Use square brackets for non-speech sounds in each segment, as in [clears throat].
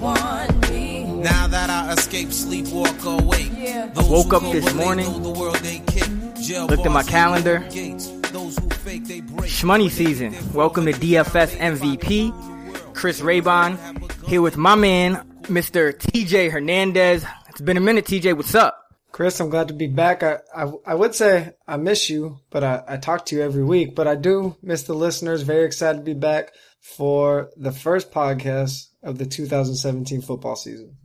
Now that I escape, sleep, walk awake. Yeah. Those I woke up this morning, go, the world ain't kick. Looked at my calendar. gates. Those who fake, they break. Shmoney season. Welcome to DFS MVP. Chris Raybon here with my man, Mr. TJ Hernandez. It's been a minute, TJ. What's up? Chris, I'm glad to be back. I, I, I would say I miss you, but I, I talk to you every week, but I do miss the listeners. Very excited to be back for the first podcast of the 2017 football season.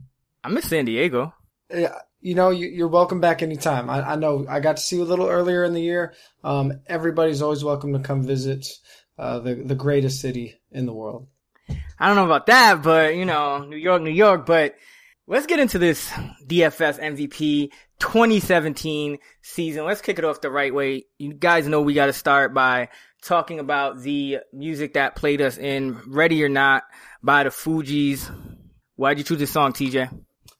I miss San Diego. Yeah, you know, you, you're welcome back anytime. I, I know I got to see you a little earlier in the year. Um, everybody's always welcome to come visit uh, the, the greatest city in the world. I don't know about that, but you know, New York, New York. But let's get into this DFS MVP 2017 season. Let's kick it off the right way. You guys know we got to start by talking about the music that played us in Ready or Not by the Fugees. Why'd you choose this song, TJ?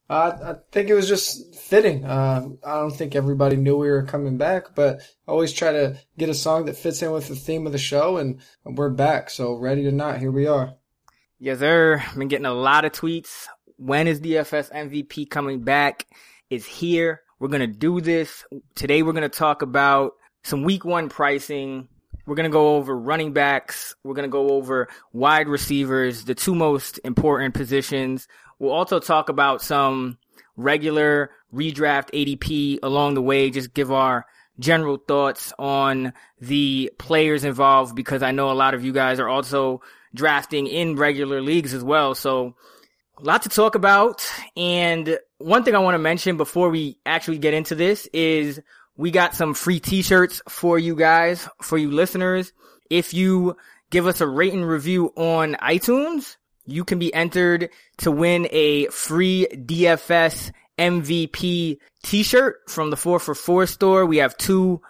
Uh, I think it was just fitting. Uh, I don't think everybody knew we were coming back, but I always try to get a song that fits in with the theme of the show, and we're back. So ready or not, here we are. Yes, sir. I've been getting a lot of tweets. When is DFS MVP coming back? Is here. We're going to do this. Today we're going to talk about some week one pricing. We're going to go over running backs. We're going to go over wide receivers, the two most important positions. We'll also talk about some regular redraft ADP along the way. Just give our general thoughts on the players involved because I know a lot of you guys are also drafting in regular leagues as well. So a lot to talk about. And one thing I want to mention before we actually get into this is we got some free t-shirts for you guys, for you listeners. If you give us a rate and review on iTunes, you can be entered to win a free DFS MVP t-shirt from the 4 for 4 store. We have two.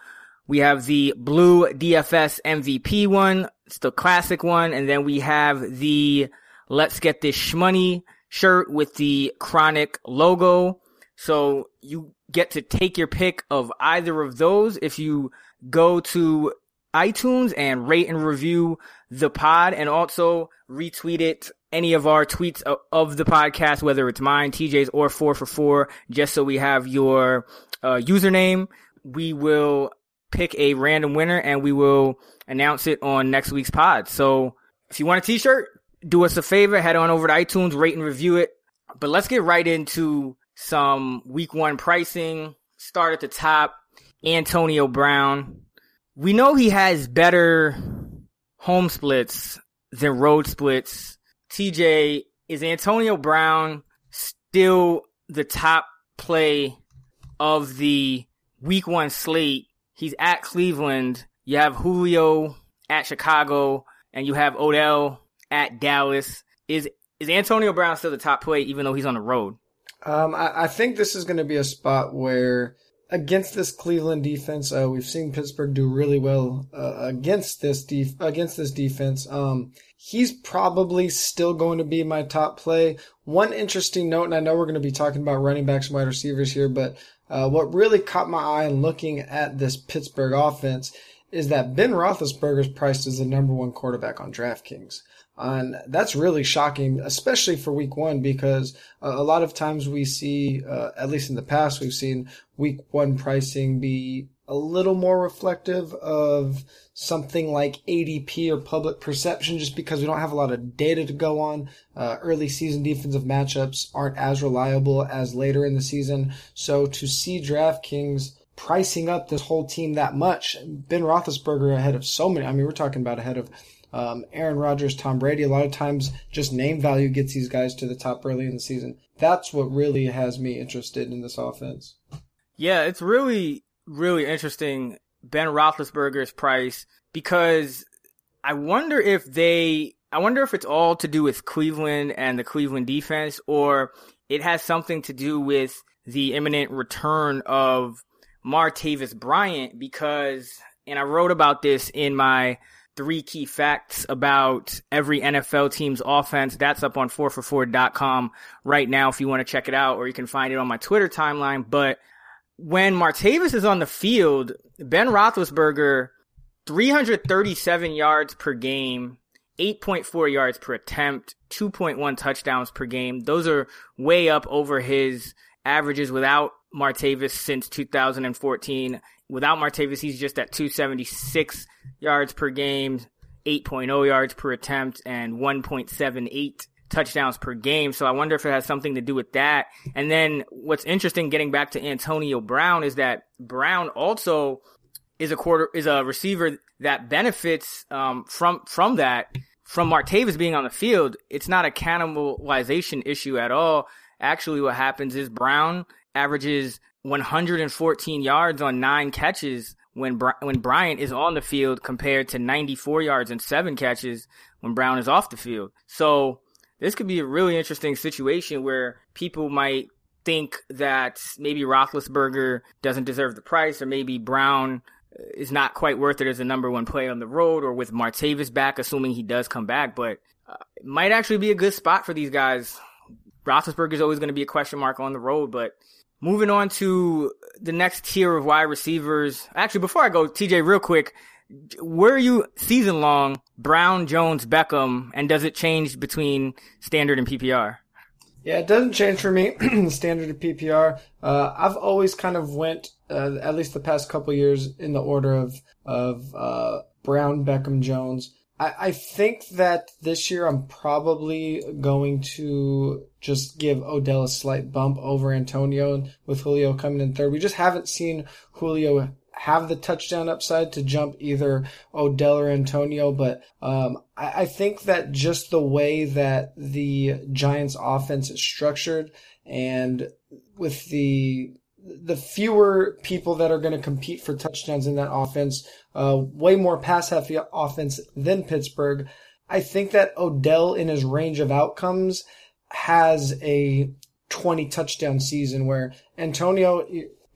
We have the blue DFS MVP one. It's the classic one. And then we have the let's get this shmoney shirt with the chronic logo. So you get to take your pick of either of those if you go to iTunes and rate and review the pod and also retweet it any of our tweets of, the podcast, whether it's mine, TJ's or four for four, just so we have your uh, username. We will pick a random winner and we will announce it on next week's pod. So if you want a t-shirt, do us a favor, head on over to iTunes, rate and review it. But let's get right into some week one pricing. Start at the top. Antonio Brown. We know he has better home splits than road splits. TJ, is Antonio Brown still the top play of the week one slate? He's at Cleveland. You have Julio at Chicago and you have Odell at Dallas. Is is Antonio Brown still the top play even though he's on the road? Um, I, I think this is going to be a spot where against this Cleveland defense, uh, we've seen Pittsburgh do really well uh, against this def- against this defense. Um, he's probably still going to be my top play. One interesting note, and I know we're going to be talking about running backs and wide receivers here, but uh, what really caught my eye in looking at this Pittsburgh offense is that Ben Roethlisberger is priced as the number one quarterback on DraftKings. And that's really shocking, especially for week one, because a lot of times we see, uh, at least in the past, we've seen week one pricing be a little more reflective of something like ADP or public perception, just because we don't have a lot of data to go on. Uh, early season defensive matchups aren't as reliable as later in the season. So to see DraftKings pricing up this whole team that much, Ben Roethlisberger ahead of so many, I mean, we're talking about ahead of um, Aaron Rodgers, Tom Brady, a lot of times just name value gets these guys to the top early in the season. That's what really has me interested in this offense. Yeah, it's really, really interesting Ben Roethlisberger's price because I wonder if they, I wonder if it's all to do with Cleveland and the Cleveland defense, or it has something to do with the imminent return of Martavis Bryant because, and I wrote about this in my three key facts about every NFL team's offense. That's up on 4for4.com right now if you want to check it out, or you can find it on my Twitter timeline. But when Martavis is on the field, Ben Roethlisberger, 337 yards per game, 8.4 yards per attempt, 2.1 touchdowns per game. Those are way up over his averages without Martavis since 2014. Without Martavis, he's just at 276 yards per game, 8.0 yards per attempt, and 1.78 touchdowns per game. So I wonder if it has something to do with that. And then what's interesting getting back to Antonio Brown is that Brown also is a quarter is a receiver that benefits um, from from that from Martavis being on the field. It's not a cannibalization issue at all. Actually, what happens is Brown averages 114 yards on nine catches when when Bryant is on the field compared to 94 yards and seven catches when Brown is off the field. So this could be a really interesting situation where people might think that maybe Roethlisberger doesn't deserve the price, or maybe Brown is not quite worth it as a number one player on the road, or with Martavis back, assuming he does come back. But uh, it might actually be a good spot for these guys. Roethlisberger is always going to be a question mark on the road, but moving on to the next tier of wide receivers. Actually, before I go, TJ, real quick, were you season long Brown, Jones, Beckham, and does it change between standard and PPR? Yeah, it doesn't change for me. [clears throat] standard to PPR. Uh, I've always kind of went, uh, at least the past couple years, in the order of of uh, Brown, Beckham, Jones. I, I think that this year I'm probably going to just give Odell a slight bump over Antonio with Julio coming in third. We just haven't seen Julio have the touchdown upside to jump either Odell or Antonio, but um, I, I, think that just the way that the Giants offense is structured and with the the fewer people that are going to compete for touchdowns in that offense, uh, way more pass heavy offense than Pittsburgh. I think that Odell in his range of outcomes has a 20 touchdown season where Antonio,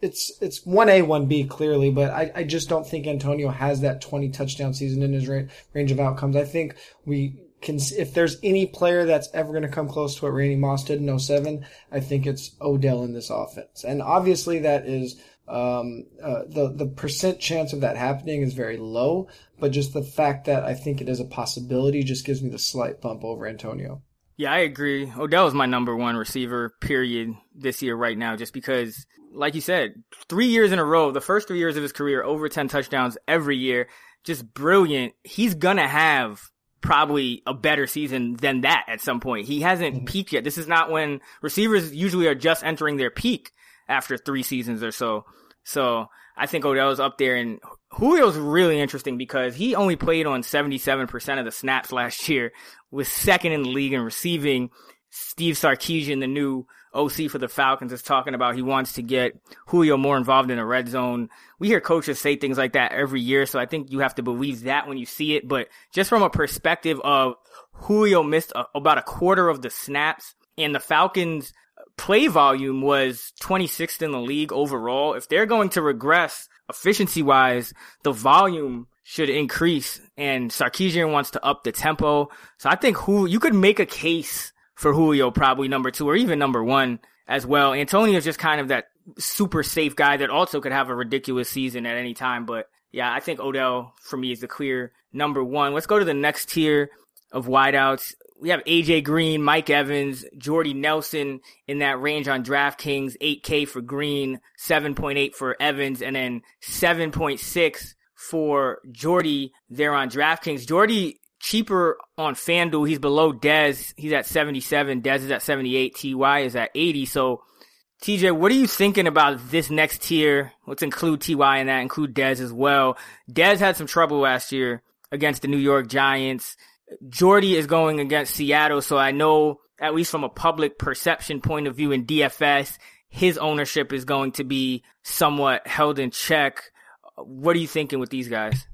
it's it's one A one B clearly, but I, I just don't think Antonio has that twenty touchdown season in his ra- range of outcomes. I think we can if there's any player that's ever going to come close to what Randy Moss did in 07, I think it's Odell in this offense, and obviously that is. Um, uh, the the percent chance of that happening is very low, but just the fact that I think it is a possibility just gives me the slight bump over Antonio. Yeah, I agree. Odell is my number one receiver, period, this year right now, just because like you said, three years in a row, the first three years of his career, over 10 touchdowns every year. Just brilliant. He's gonna have probably a better season than that at some point. He hasn't mm-hmm. peaked yet. This is not when receivers usually are just entering their peak after three seasons or so. So I think Odell's up there and Julio's really interesting because he only played on 77% of the snaps last year, was second in the league in receiving. Steve Sarkisian, the new OC for the Falcons is talking about he wants to get Julio more involved in the red zone. We hear coaches say things like that every year, so I think you have to believe that when you see it. But just from a perspective of Julio missed a, about a quarter of the snaps, and the Falcons' play volume was 26th in the league overall. If they're going to regress efficiency wise, the volume should increase, and Sarkisian wants to up the tempo. So I think who you could make a case for Julio, probably number two or even number one as well. Antonio is just kind of that super safe guy that also could have a ridiculous season at any time. But yeah, I think Odell for me is the clear number one. Let's go to the next tier of wideouts. We have AJ Green, Mike Evans, Jordy Nelson in that range on DraftKings, 8K for Green, 7.8 for Evans, and then 7.6 for Jordy there on DraftKings. Jordy cheaper on FanDuel. He's below Dez. He's at 77. Dez is at 78. TY is at 80. So, TJ, what are you thinking about this next tier? Let's include TY in that, include Dez as well. Dez had some trouble last year against the New York Giants. Jordy is going against Seattle, so I know, at least from a public perception point of view in DFS, his ownership is going to be somewhat held in check. What are you thinking with these guys?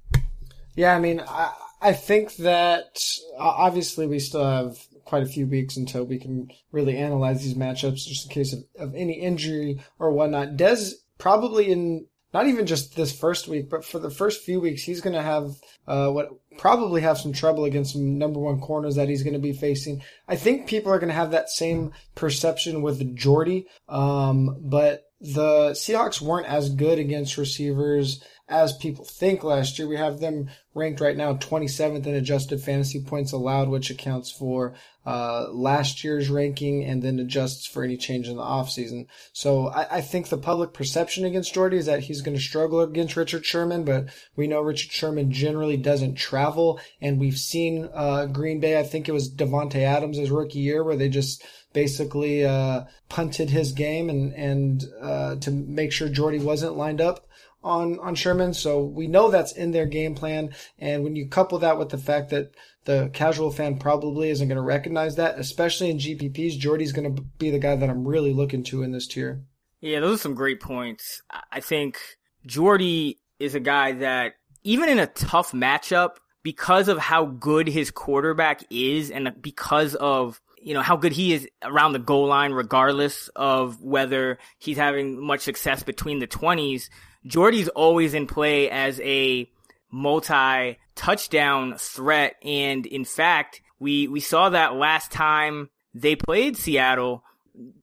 Yeah, I mean, I, I think that obviously we still have quite a few weeks until we can really analyze these matchups, just in case of, of any injury or whatnot. Dez probably in not even just this first week, but for the first few weeks, he's going to have uh, what probably have some trouble against some number one corners that he's going to be facing. I think people are going to have that same perception with Jordy, um, but the Seahawks weren't as good against receivers as people think last year. We have them ranked right now 27th in adjusted fantasy points allowed, which accounts for uh, last year's ranking and then adjusts for any change in the offseason. So I, I think the public perception against Jordy is that he's going to struggle against Richard Sherman, but we know Richard Sherman generally doesn't travel. And we've seen uh, Green Bay, I think it was Davante Adams' rookie year, where they just basically uh, punted his game and and uh, to make sure Jordy wasn't lined up on on Sherman. So we know that's in their game plan. And when you couple that with the fact that the casual fan probably isn't going to recognize that, especially in GPPs, Jordy's going to be the guy that I'm really looking to in this tier. Yeah, those are some great points. I think Jordy is a guy that even in a tough matchup, because of how good his quarterback is and because of you know, how good he is around the goal line, regardless of whether he's having much success between the 20s. Jordy's always in play as a multi touchdown threat. And in fact, we, we saw that last time they played Seattle.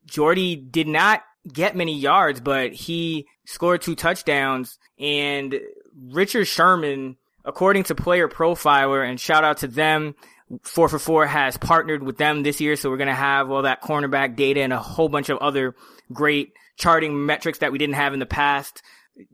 Jordy did not get many yards, but he scored two touchdowns and Richard Sherman, according to player profiler and shout out to them, four for four has partnered with them this year. So we're going to have all that cornerback data and a whole bunch of other great charting metrics that we didn't have in the past.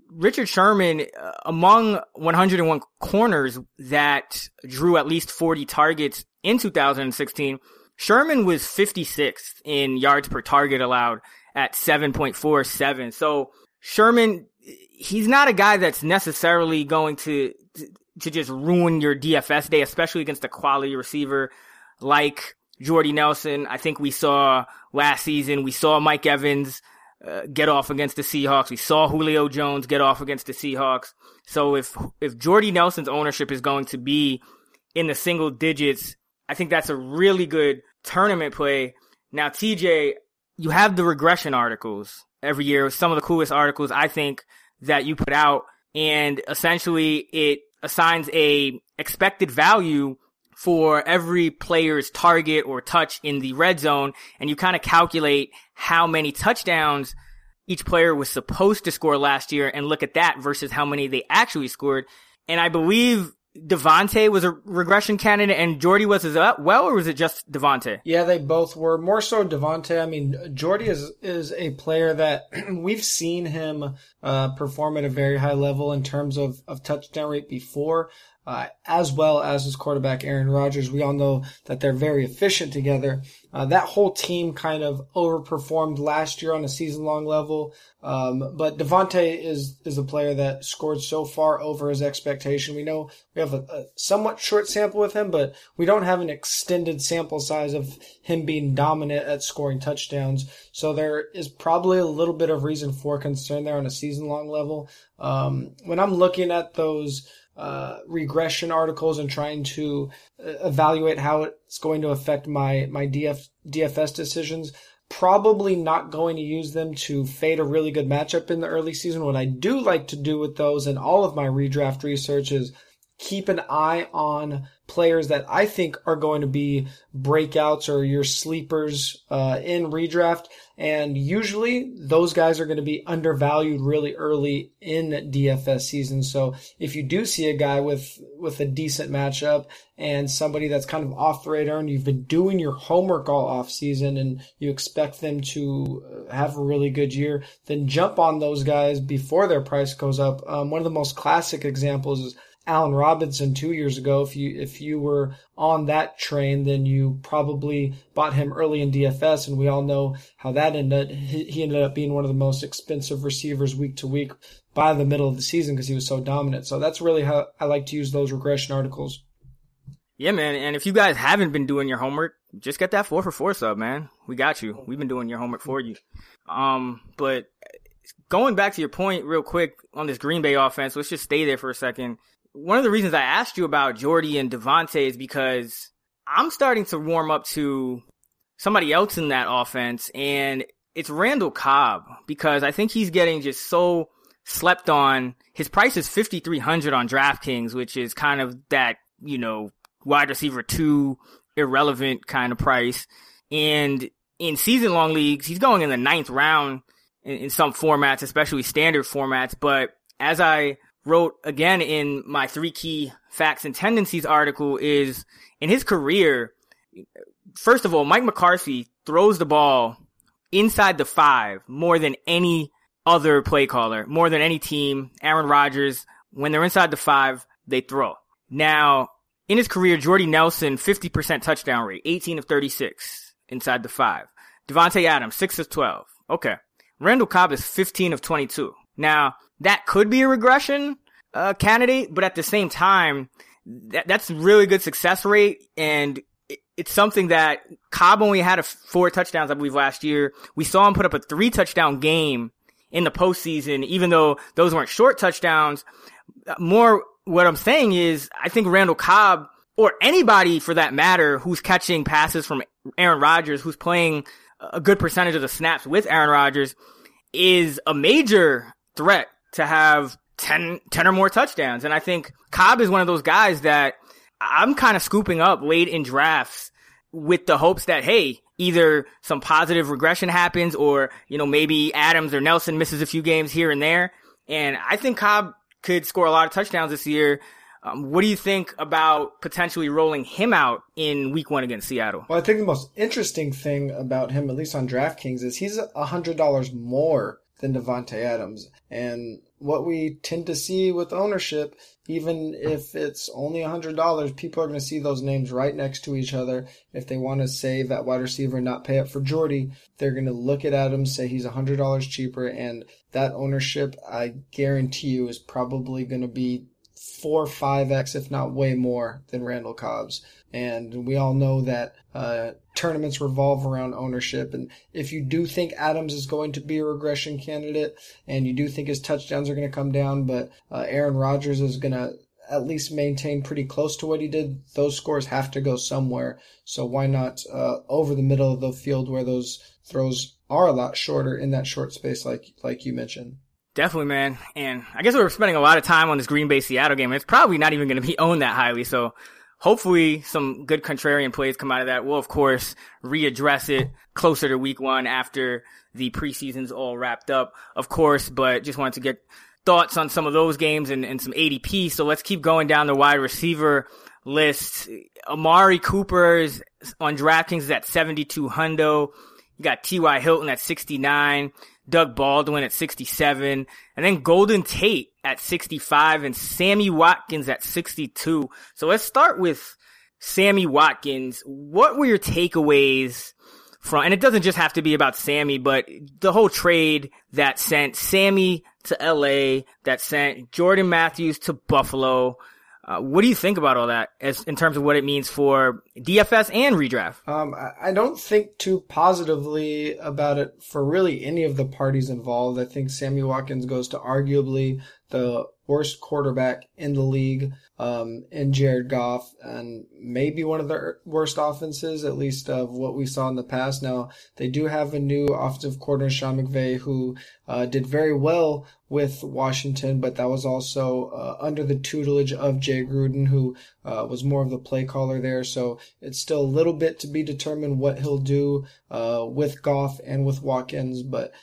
Richard Sherman, uh, among 101 corners that drew at least 40 targets in 2016, Sherman was 56th in yards per target allowed at 7.47. So Sherman, he's not a guy that's necessarily going to, to just ruin your DFS day, especially against a quality receiver like Jordy Nelson. I think we saw last season, we saw Mike Evans uh, get off against the Seahawks. We saw Julio Jones get off against the Seahawks. So if if Jordy Nelson's ownership is going to be in the single digits, I think that's a really good tournament play. Now, TJ, you have the regression articles every year. Some of the coolest articles I think that you put out, and essentially it assigns a expected value for every player's target or touch in the red zone, and you kind of calculate how many touchdowns each player was supposed to score last year and look at that versus how many they actually scored. And I believe Davante was a regression candidate and Jordy was as well, or was it just Davante? Yeah, they both were. More so Davante. I mean, Jordy is is a player that [clears throat] we've seen him uh, perform at a very high level in terms of, of touchdown rate before uh, as well as his quarterback Aaron Rodgers. We all know that they're very efficient together. Uh, that whole team kind of overperformed last year on a season-long level, um, but Davante is is a player that scored so far over his expectation. We know we have a, a somewhat short sample with him, but we don't have an extended sample size of him being dominant at scoring touchdowns. So there is probably a little bit of reason for concern there on a season-long level. Um, when I'm looking at those uh, regression articles and trying to uh, evaluate how it's going to affect my my DF, DFS decisions. Probably not going to use them to fade a really good matchup in the early season. What I do like to do with those and all of my redraft research is keep an eye on players that I think are going to be breakouts or your sleepers uh, in redraft. And usually those guys are going to be undervalued really early in DFS season. So if you do see a guy with, with a decent matchup and somebody that's kind of off the radar and you've been doing your homework all off season and you expect them to uh, have a really good year, then jump on those guys before their price goes up. Um, one of the most classic examples is Allen Robinson two years ago. If you if you were on that train, then you probably bought him early in DFS, and we all know how that ended. He ended up being one of the most expensive receivers week to week by the middle of the season because he was so dominant. So that's really how I like to use those regression articles. Yeah, man. And if you guys haven't been doing your homework, just get that four for four sub, man. We got you. We've been doing your homework for you. Um, but going back to your point real quick on this Green Bay offense, let's just stay there for a second one of the reasons I asked you about Jordy and Davante is because I'm starting to warm up to somebody else in that offense, and it's Randall Cobb because I think he's getting just so slept on. His price is 5,300 on DraftKings, which is kind of that, you know, wide receiver two irrelevant kind of price. And in season long leagues, he's going in the ninth round in, in some formats, especially standard formats. But as I wrote again in my three key facts and tendencies article is in his career, first of all, Mike McCarthy throws the ball inside the five more than any other play caller, more than any team. Aaron Rodgers, when they're inside the five, they throw. Now, in his career, Jordy Nelson, 50% touchdown rate, 18 of 36 inside the five. Davante Adams, 6 of 12. Okay. Randall Cobb is 15 of 22. Now, that could be a regression uh, candidate, but at the same time, that, that's really good success rate, and it, it's something that Cobb only had a four touchdowns, I believe, last year. We saw him put up a three touchdown game in the postseason, even though those weren't short touchdowns. More, what I'm saying is, I think Randall Cobb, or anybody for that matter, who's catching passes from Aaron Rodgers, who's playing a good percentage of the snaps with Aaron Rodgers, is a major threat to have 10, 10 or more touchdowns. And I think Cobb is one of those guys that I'm kind of scooping up late in drafts with the hopes that, hey, either some positive regression happens or, you know, maybe Adams or Nelson misses a few games here and there. And I think Cobb could score a lot of touchdowns this year. Um, what do you think about potentially rolling him out in week one against Seattle? Well, I think the most interesting thing about him, at least on DraftKings, is he's a $100 more than Davante Adams. And what we tend to see with ownership, even if it's only $100, people are going to see those names right next to each other. If they want to save that wide receiver and not pay up for Jordy, they're going to look at Adams, say he's $100 cheaper, and that ownership, I guarantee you, is probably going to be four, five X, if not way more than Randall Cobb's. And we all know that uh, tournaments revolve around ownership. And if you do think Adams is going to be a regression candidate, and you do think his touchdowns are going to come down, but uh, Aaron Rodgers is going to at least maintain pretty close to what he did, those scores have to go somewhere. So why not uh, over the middle of the field where those throws are a lot shorter in that short space, like like you mentioned. Definitely, man. And I guess we are spending a lot of time on this Green Bay Seattle game. It's probably not even going to be [laughs] owned that highly. So hopefully some good contrarian plays come out of that. We'll of course readdress it closer to week one after the preseason's all wrapped up, of course, but just wanted to get thoughts on some of those games and, and some ADP. So let's keep going down the wide receiver list. Amari Cooper is on DraftKings is at 72 hundo. You got T.Y. Hilton at 69. Doug Baldwin at 67, and then Golden Tate at 65 and Sammy Watkins at 62. So let's start with Sammy Watkins. What were your takeaways from, and it doesn't just have to be about Sammy, but the whole trade that sent Sammy to LA, that sent Jordan Matthews to Buffalo, uh, what do you think about all that as in terms of what it means for DFS and redraft? Um, I don't think too positively about it for really any of the parties involved. I think Sammy Watkins goes to arguably the worst quarterback in the league um, in Jared Goff, and maybe one of the worst offenses, at least of what we saw in the past. Now, they do have a new offensive coordinator, Sean McVay, who uh, did very well with Washington, but that was also uh, under the tutelage of Jay Gruden, who uh, was more of the play caller there. So it's still a little bit to be determined what he'll do uh, with Goff and with Watkins, but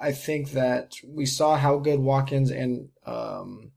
I think that we saw how good Watkins and um,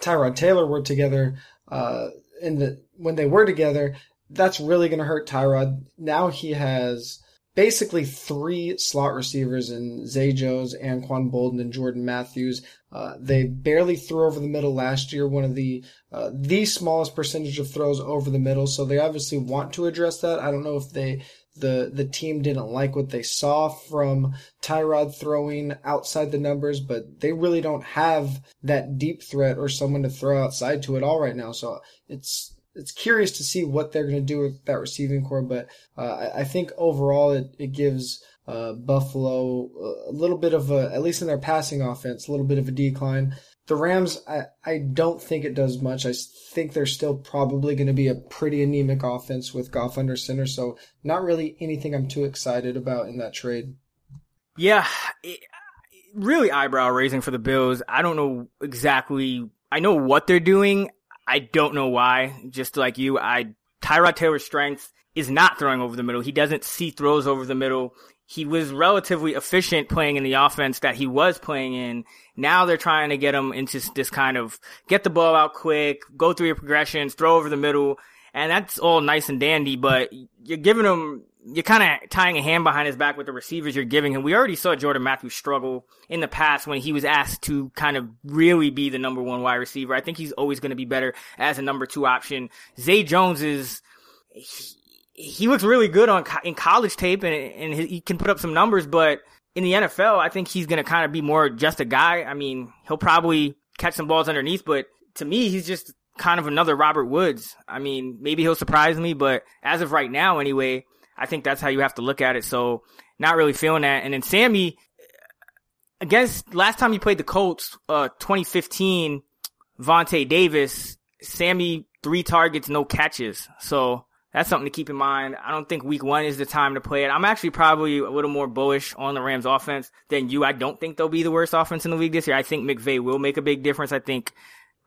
Tyrod Taylor were together uh, in the when they were together, that's really going to hurt Tyrod. Now he has basically three slot receivers in Zay Jones, Anquan Boldin, and Jordan Matthews. Uh, they barely threw over the middle last year, one of the uh, the smallest percentage of throws over the middle. So they obviously want to address that. I don't know if they the the team didn't like what they saw from Tyrod throwing outside the numbers, but they really don't have that deep threat or someone to throw outside to at all right now. So it's it's curious to see what they're going to do with that receiving corps, but uh, I, I, think overall it, it gives uh, Buffalo a little bit of a, at least in their passing offense, a little bit of a decline. The Rams, I, I don't think it does much. I think they're still probably going to be a pretty anemic offense with Goff under center. So not really anything I'm too excited about in that trade. Yeah, it, really eyebrow raising for the Bills. I don't know exactly. I know what they're doing. I don't know why. Just like you, I Tyrod Taylor's strength is not throwing over the middle. He doesn't see throws over the middle. He was relatively efficient playing in the offense that he was playing in. Now they're trying to get him into this kind of get the ball out quick, go through your progressions, throw over the middle. And that's all nice and dandy, but you're giving him, you're kind of tying a hand behind his back with the receivers you're giving him. We already saw Jordan Matthews struggle in the past when he was asked to kind of really be the number one wide receiver. I think he's always going to be better as a number two option. Zay Jones is, he looks really good on in college tape and and he can put up some numbers, but in the NFL, I think he's going to kind of be more just a guy. I mean, he'll probably catch some balls underneath, but to me, he's just kind of another Robert Woods. I mean, maybe he'll surprise me, but as of right now, anyway, I think that's how you have to look at it. So not really feeling that. And then Sammy, against last time he played the Colts, uh, 2015, Vontae Davis, Sammy three targets, no catches. So that's something to keep in mind. I don't think week one is the time to play it. I'm actually probably a little more bullish on the Rams offense than you. I don't think they'll be the worst offense in the league this year. I think McVay will make a big difference. I think,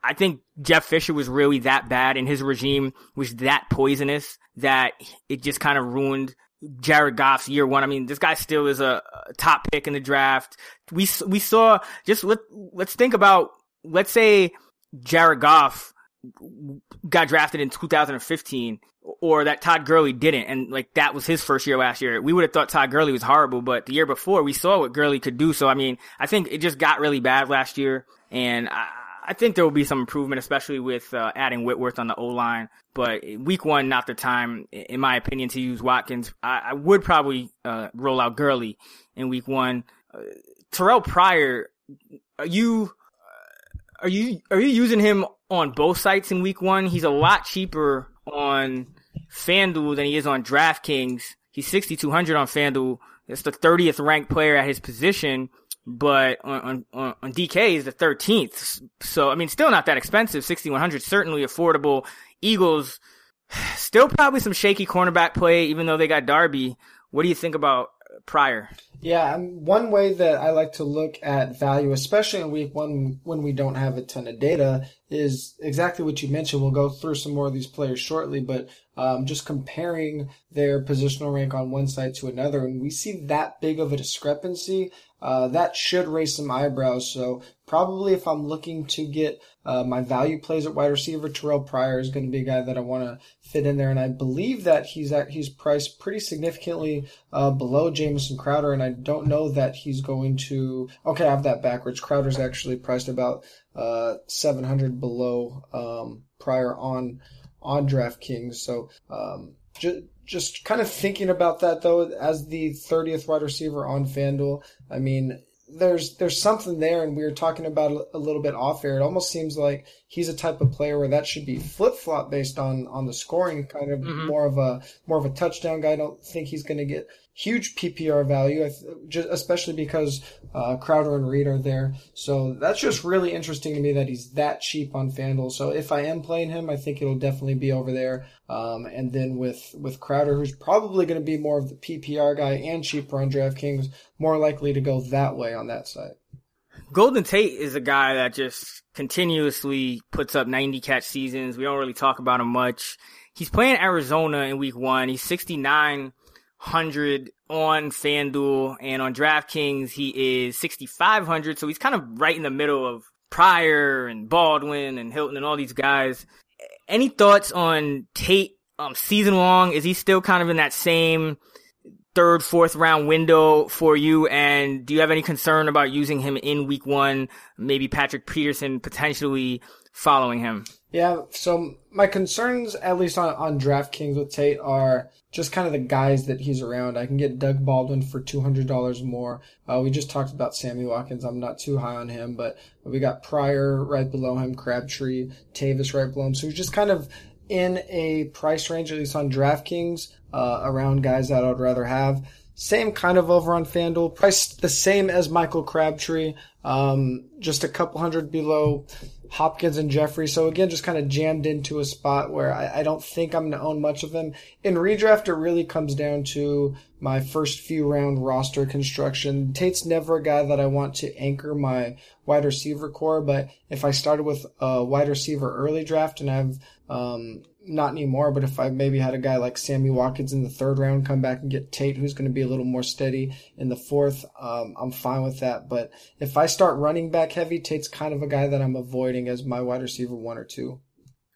I think Jeff Fisher was really that bad and his regime was that poisonous that it just kind of ruined Jared Goff's year one. I mean, this guy still is a, a top pick in the draft. We, we saw just let, let's think about, let's say Jared Goff got drafted in 2015 or that Todd Gurley didn't. And like that was his first year last year. We would have thought Todd Gurley was horrible, but the year before we saw what Gurley could do. So I mean, I think it just got really bad last year. And I, I think there will be some improvement, especially with uh, adding Whitworth on the O line. But week one, not the time, in my opinion, to use Watkins. I, I would probably uh, roll out Gurley in week one. Uh, Terrelle Pryor, are you are you are you using him on both sites in week one? He's a lot cheaper on FanDuel than he is on DraftKings. He's 6,200 on FanDuel. It's the 30th ranked player at his position, but on, on, on DK is the 13th. So, I mean, still not that expensive. 6,100, certainly affordable. Eagles, [sighs] still probably some shaky cornerback play, even though they got Darby. What do you think about Pryor? Yeah, one way that I like to look at value, especially in week one when we don't have a ton of data, is exactly what you mentioned. We'll go through some more of these players shortly, but um, just comparing their positional rank on one side to another, and we see that big of a discrepancy, uh, that should raise some eyebrows. So probably if I'm looking to get uh, my value plays at wide receiver, Terrelle Pryor is going to be a guy that I want to fit in there, and I believe that he's at, he's priced pretty significantly uh, below Jamison Crowder, and I don't know that he's going to. Okay, I have that backwards. Crowder's actually priced about uh, 700 below um, Pryor on on DraftKings. So um, just just kind of thinking about that though, as the 30th wide receiver on FanDuel, I mean, there's there's something there, and we were talking about a little bit off air. It almost seems like he's a type of player where that should be flip flop based on on the scoring, kind of mm-hmm. more of a more of a touchdown guy. I don't think he's going to get huge PPR value, especially because uh, Crowder and Reed are there. So that's just really interesting to me that he's that cheap on FanDuel. So if I am playing him, I think it'll definitely be over there. Um, and then with with Crowder, who's probably going to be more of the PPR guy and cheaper on DraftKings, more likely to go that way on that side. Golden Tate is a guy that just continuously puts up 90 catch seasons. We don't really talk about him much. He's playing Arizona in week one. He's 69 hundred on FanDuel and on DraftKings he is sixty five hundred. So he's kind of right in the middle of Pryor and Baldwin and Hilton and all these guys. Any thoughts on Tate um, season long? Is he still kind of in that same third, fourth round window for you? And do you have any concern about using him in week one? Maybe Patrick Peterson potentially following him. Yeah, so my concerns, at least on, on DraftKings with Tate, are just kind of the guys that he's around. I can get Doug Baldwin for $200 more. Uh, we just talked about Sammy Watkins. I'm not too high on him, but we got Pryor right below him, Crabtree, Tavis right below him. So he's just kind of in a price range, at least on DraftKings, uh, around guys that I'd rather have. same kind of over on FanDuel, priced the same as Michael Crabtree, um, just a couple hundred below Hopkins and Jeffery. So again, just kind of jammed into a spot where I, I don't think I'm going to own much of them. In redraft, it really comes down to my first few round roster construction. Tate's never a guy that I want to anchor my wide receiver corps, but if I started with a wide receiver early draft and I've, um, not anymore, but if I maybe had a guy like Sammy Watkins in the third round come back and get Tate, who's going to be a little more steady in the fourth, um, I'm fine with that. But if I start running back heavy, Tate's kind of a guy that I'm avoiding as my wide receiver one or two.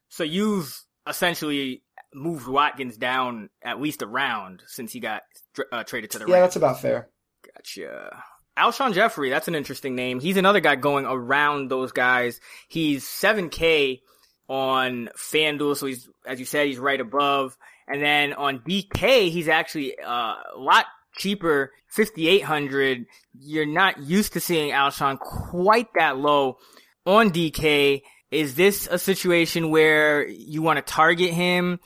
So you've essentially moved Watkins down at least a round since he got uh, traded to the Yeah, that's about fair. Gotcha. Alshon Jeffery, that's an interesting name. He's another guy going around those guys. He's 7K on FanDuel, so he's, as you said, he's right above. And then on DK, he's actually uh, a lot cheaper, 5,800. You're not used to seeing Alshon quite that low on DK. Is this a situation where you want to target him?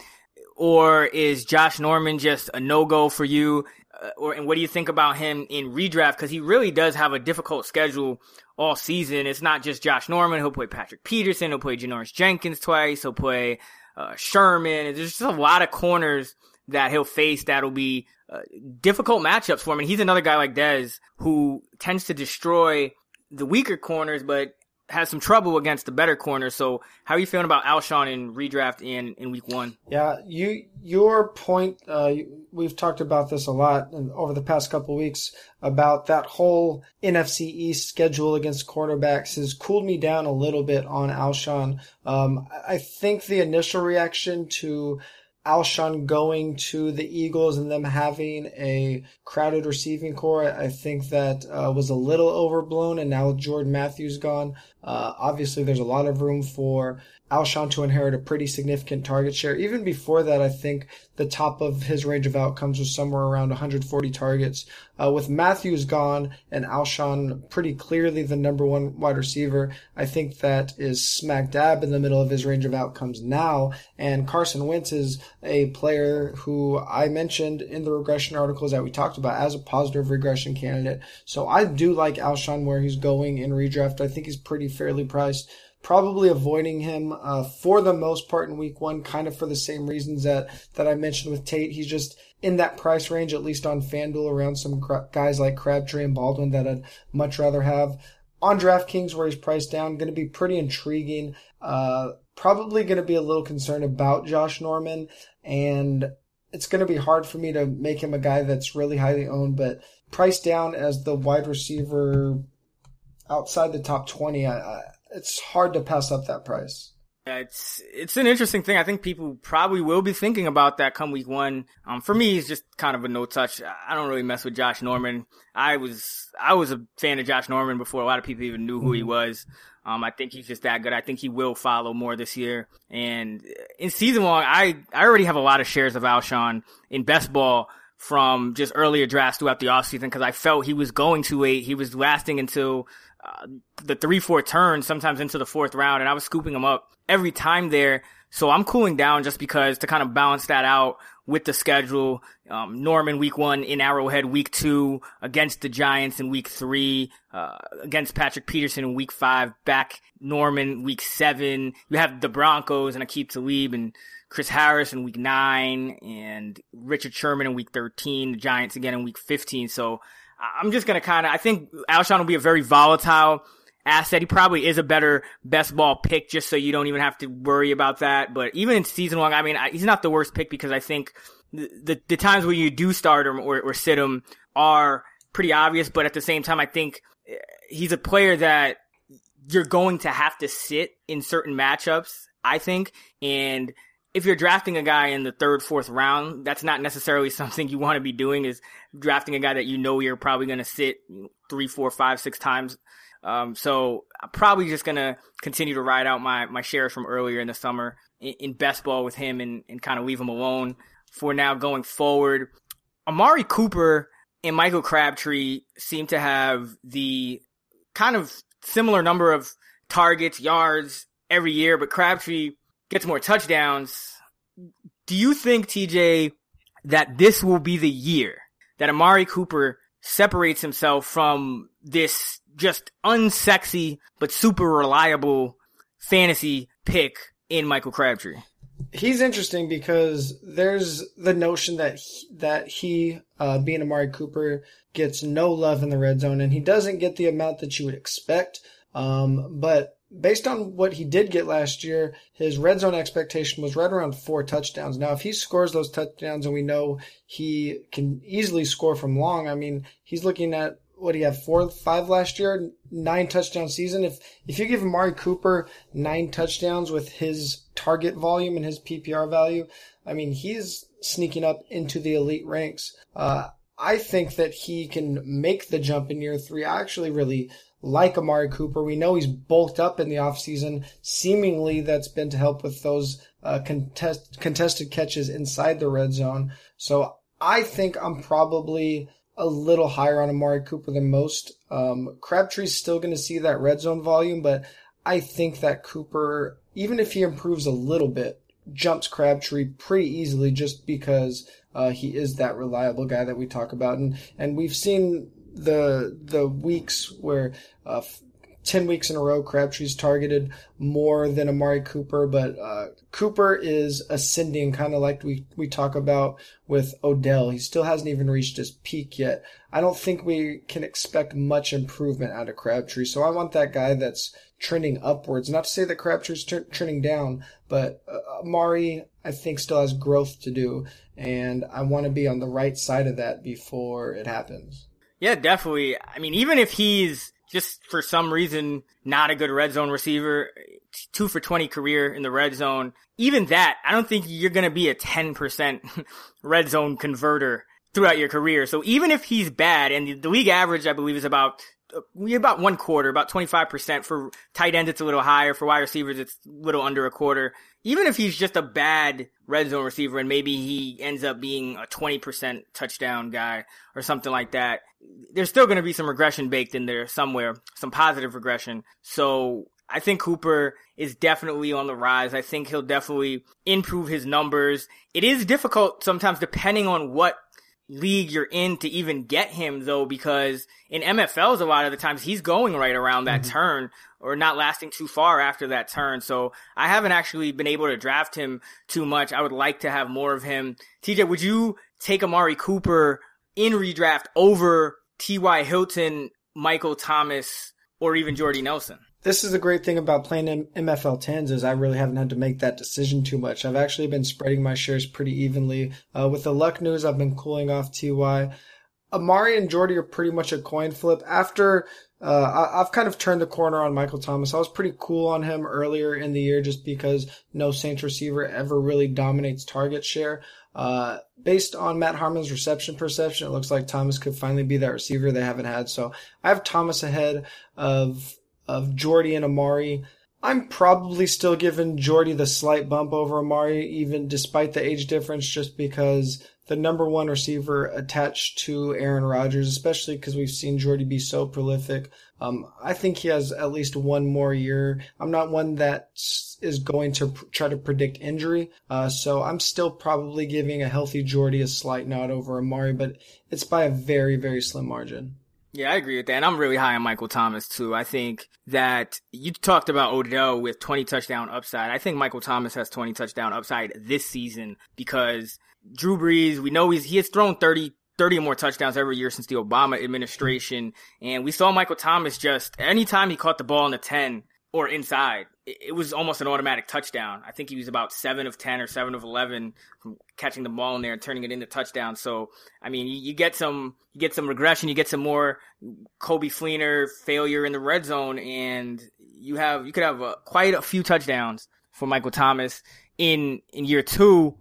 Or is Josh Norman just a no-go for you? Uh, or and what do you think about him in redraft? Because he really does have a difficult schedule all season. It's not just Josh Norman. He'll play Patrick Peterson. He'll play Janoris Jenkins twice. He'll play uh, Sherman. There's just a lot of corners that he'll face that'll be uh, difficult matchups for him. And he's another guy like Dez who tends to destroy the weaker corners, but has some trouble against the better corner. So how are you feeling about Alshon in redraft in, in week one? Yeah, you your point. Uh, we've talked about this a lot over the past couple weeks about that whole NFC East schedule against quarterbacks has cooled me down a little bit on Alshon. Um, I think the initial reaction to Alshon going to the Eagles and them having a crowded receiving corps, I think that uh, was a little overblown. And now Jordan Matthews gone, uh, obviously there's a lot of room for Alshon to inherit a pretty significant target share. Even before that, I think the top of his range of outcomes was somewhere around 140 targets. Uh, with Matthews gone and Alshon pretty clearly the number one wide receiver, I think that is smack dab in the middle of his range of outcomes now. And Carson Wentz is a player who I mentioned in the regression articles that we talked about as a positive regression candidate. So I do like Alshon where he's going in redraft. I think he's pretty fairly priced probably avoiding him uh, for the most part in week one, kind of for the same reasons that, that I mentioned with Tate. He's just in that price range, at least on FanDuel, around some guys like Crabtree and Baldwin that I'd much rather have. On DraftKings, where he's priced down, going to be pretty intriguing. Uh, probably going to be a little concerned about Josh Norman, and it's going to be hard for me to make him a guy that's really highly owned, but priced down as the wide receiver outside the top 20, I, I it's hard to pass up that price. It's it's an interesting thing. I think people probably will be thinking about that come week one. Um, for me, he's just kind of a no touch. I don't really mess with Josh Norman. I was I was a fan of Josh Norman before a lot of people even knew who he mm-hmm. was. Um, I think he's just that good. I think he will follow more this year. And in season long, I I already have a lot of shares of Alshon in best ball from just earlier drafts throughout the offseason because I felt he was going to wait. He was lasting until uh, the three, four turns, sometimes into the fourth round, and I was scooping them up every time there. So I'm cooling down just because to kind of balance that out with the schedule. Um, Norman week one in Arrowhead, week two against the Giants in week three, uh, against Patrick Peterson in week five, back Norman week seven. You have the Broncos and Aqib Talib and Chris Harris in week nine and Richard Sherman in week 13, the Giants again in week 15. So I'm just going to kind of, I think Alshon will be a very volatile asset. He probably is a better best ball pick just so you don't even have to worry about that. But even in season long, I mean, I, he's not the worst pick because I think the, the, the times where you do start him or, or sit him are pretty obvious. But at the same time, I think eh, he's a player that you're going to have to sit in certain matchups, I think. And if you're drafting a guy in the third, fourth round, that's not necessarily [laughs] something you want to be doing is drafting a guy that you know you're probably going to sit three, four, five, six times. Um, so I'm probably just to continue to ride out my, my shares from earlier in the summer in, in best ball with him and, and kind of leave him alone for now going forward. Amari Cooper and Michael Crabtree seem to have the kind of similar number of targets, yards every year, but Crabtree gets more touchdowns. Do you think, TJ, that this will be the year that Amari Cooper separates himself from this just unsexy but super reliable fantasy pick in Michael Crabtree. He's interesting because there's the notion that he, that he, uh, being Amari Cooper, gets no love in the red zone, and he doesn't get the amount that you would expect. Um, but based on what he did get last year, his red zone expectation was right around four touchdowns. Now, if he scores those touchdowns, and we know he can easily score from long, I mean, he's looking at what do you have four, five last year, nine touchdown season. If if you give Amari Cooper nine touchdowns with his target volume and his PPR value, I mean he's sneaking up into the elite ranks. Uh, I think that he can make the jump in year three. I actually really like Amari Cooper. We know he's bulked up in the offseason. Seemingly that's been to help with those uh, contest, contested catches inside the red zone. So I think I'm probably a little higher on Amari Cooper than most. Um, Crabtree's still going to see that red zone volume, but I think that Cooper, even if he improves a little bit, jumps Crabtree pretty easily just because uh, he is that reliable guy that we talk about, and and we've seen the the weeks where uh, 10 weeks in a row, Crabtree's targeted more than Amari Cooper, but uh, Cooper is ascending, kind of like we, we talk about with Odell. He still hasn't even reached his peak yet. I don't think we can expect much improvement out of Crabtree, so I want that guy that's trending upwards. Not to say that Crabtree's t- trending down, but uh, Amari, I think, still has growth to do, and I want to be on the right side of that before it happens. Yeah, definitely. I mean, even if he's just for some reason not a good red zone receiver, two for 20 career in the red zone. Even that, I don't think you're going to be a 10% [laughs] red zone converter throughout your career. So even if he's bad and the league average, I believe is about uh, about one quarter, about 25% for tight ends. It's a little higher for wide receivers. It's a little under a quarter. Even if he's just a bad red zone receiver and maybe he ends up being a 20% touchdown guy or something like that, there's still going to be some regression baked in there somewhere, some positive regression. So I think Cooper is definitely on the rise. I think he'll definitely improve his numbers. It is difficult sometimes depending on what league you're in to even get him though, because in MFLs, a lot of the times he's going right around that mm-hmm. turn or not lasting too far after that turn. So I haven't actually been able to draft him too much. I would like to have more of him. TJ, would you take Amari Cooper in redraft over T.Y. Hilton, Michael Thomas, or even Jordy Nelson? this is the great thing about playing MFL 10s is I really haven't had to make that decision too much. I've actually been spreading my shares pretty evenly. Uh, with the luck news, I've been cooling off TY. Amari and Jordy are pretty much a coin flip. After uh, I, have kind of turned the corner on Michael Thomas. I was pretty cool on him earlier in the year just because no Saints receiver ever really dominates target share. Uh, based on Matt Harmon's reception perception, it looks like Thomas could finally be that receiver they haven't had. So I have Thomas ahead of of Jordy and Amari. I'm probably still giving Jordy the slight bump over Amari, even despite the age difference, just because the number one receiver attached to Aaron Rodgers, especially because we've seen Jordy be so prolific. Um, I think he has at least one more year. I'm not one that is going to pr- try to predict injury, uh, so I'm still probably giving a healthy Jordy a slight nod over Amari, but it's by a very, very slim margin. Yeah, I agree with that. And I'm really high on Michael Thomas too. I think that you talked about Odell with 20 touchdown upside. I think Michael Thomas has 20 touchdown upside this season because Drew Brees, we know he's, he has thrown 30, 30 or more touchdowns every year since the Obama administration. And we saw Michael Thomas just anytime he caught the ball in the 10, or inside, it was almost an automatic touchdown. I think he was about seven of 10 or seven of 11 from catching the ball in there and turning it into touchdown. So, I mean, you, you get some, you get some regression, you get some more Coby Fleener failure in the red zone and you have, you could have a, quite a few touchdowns for Michael Thomas in, in year two.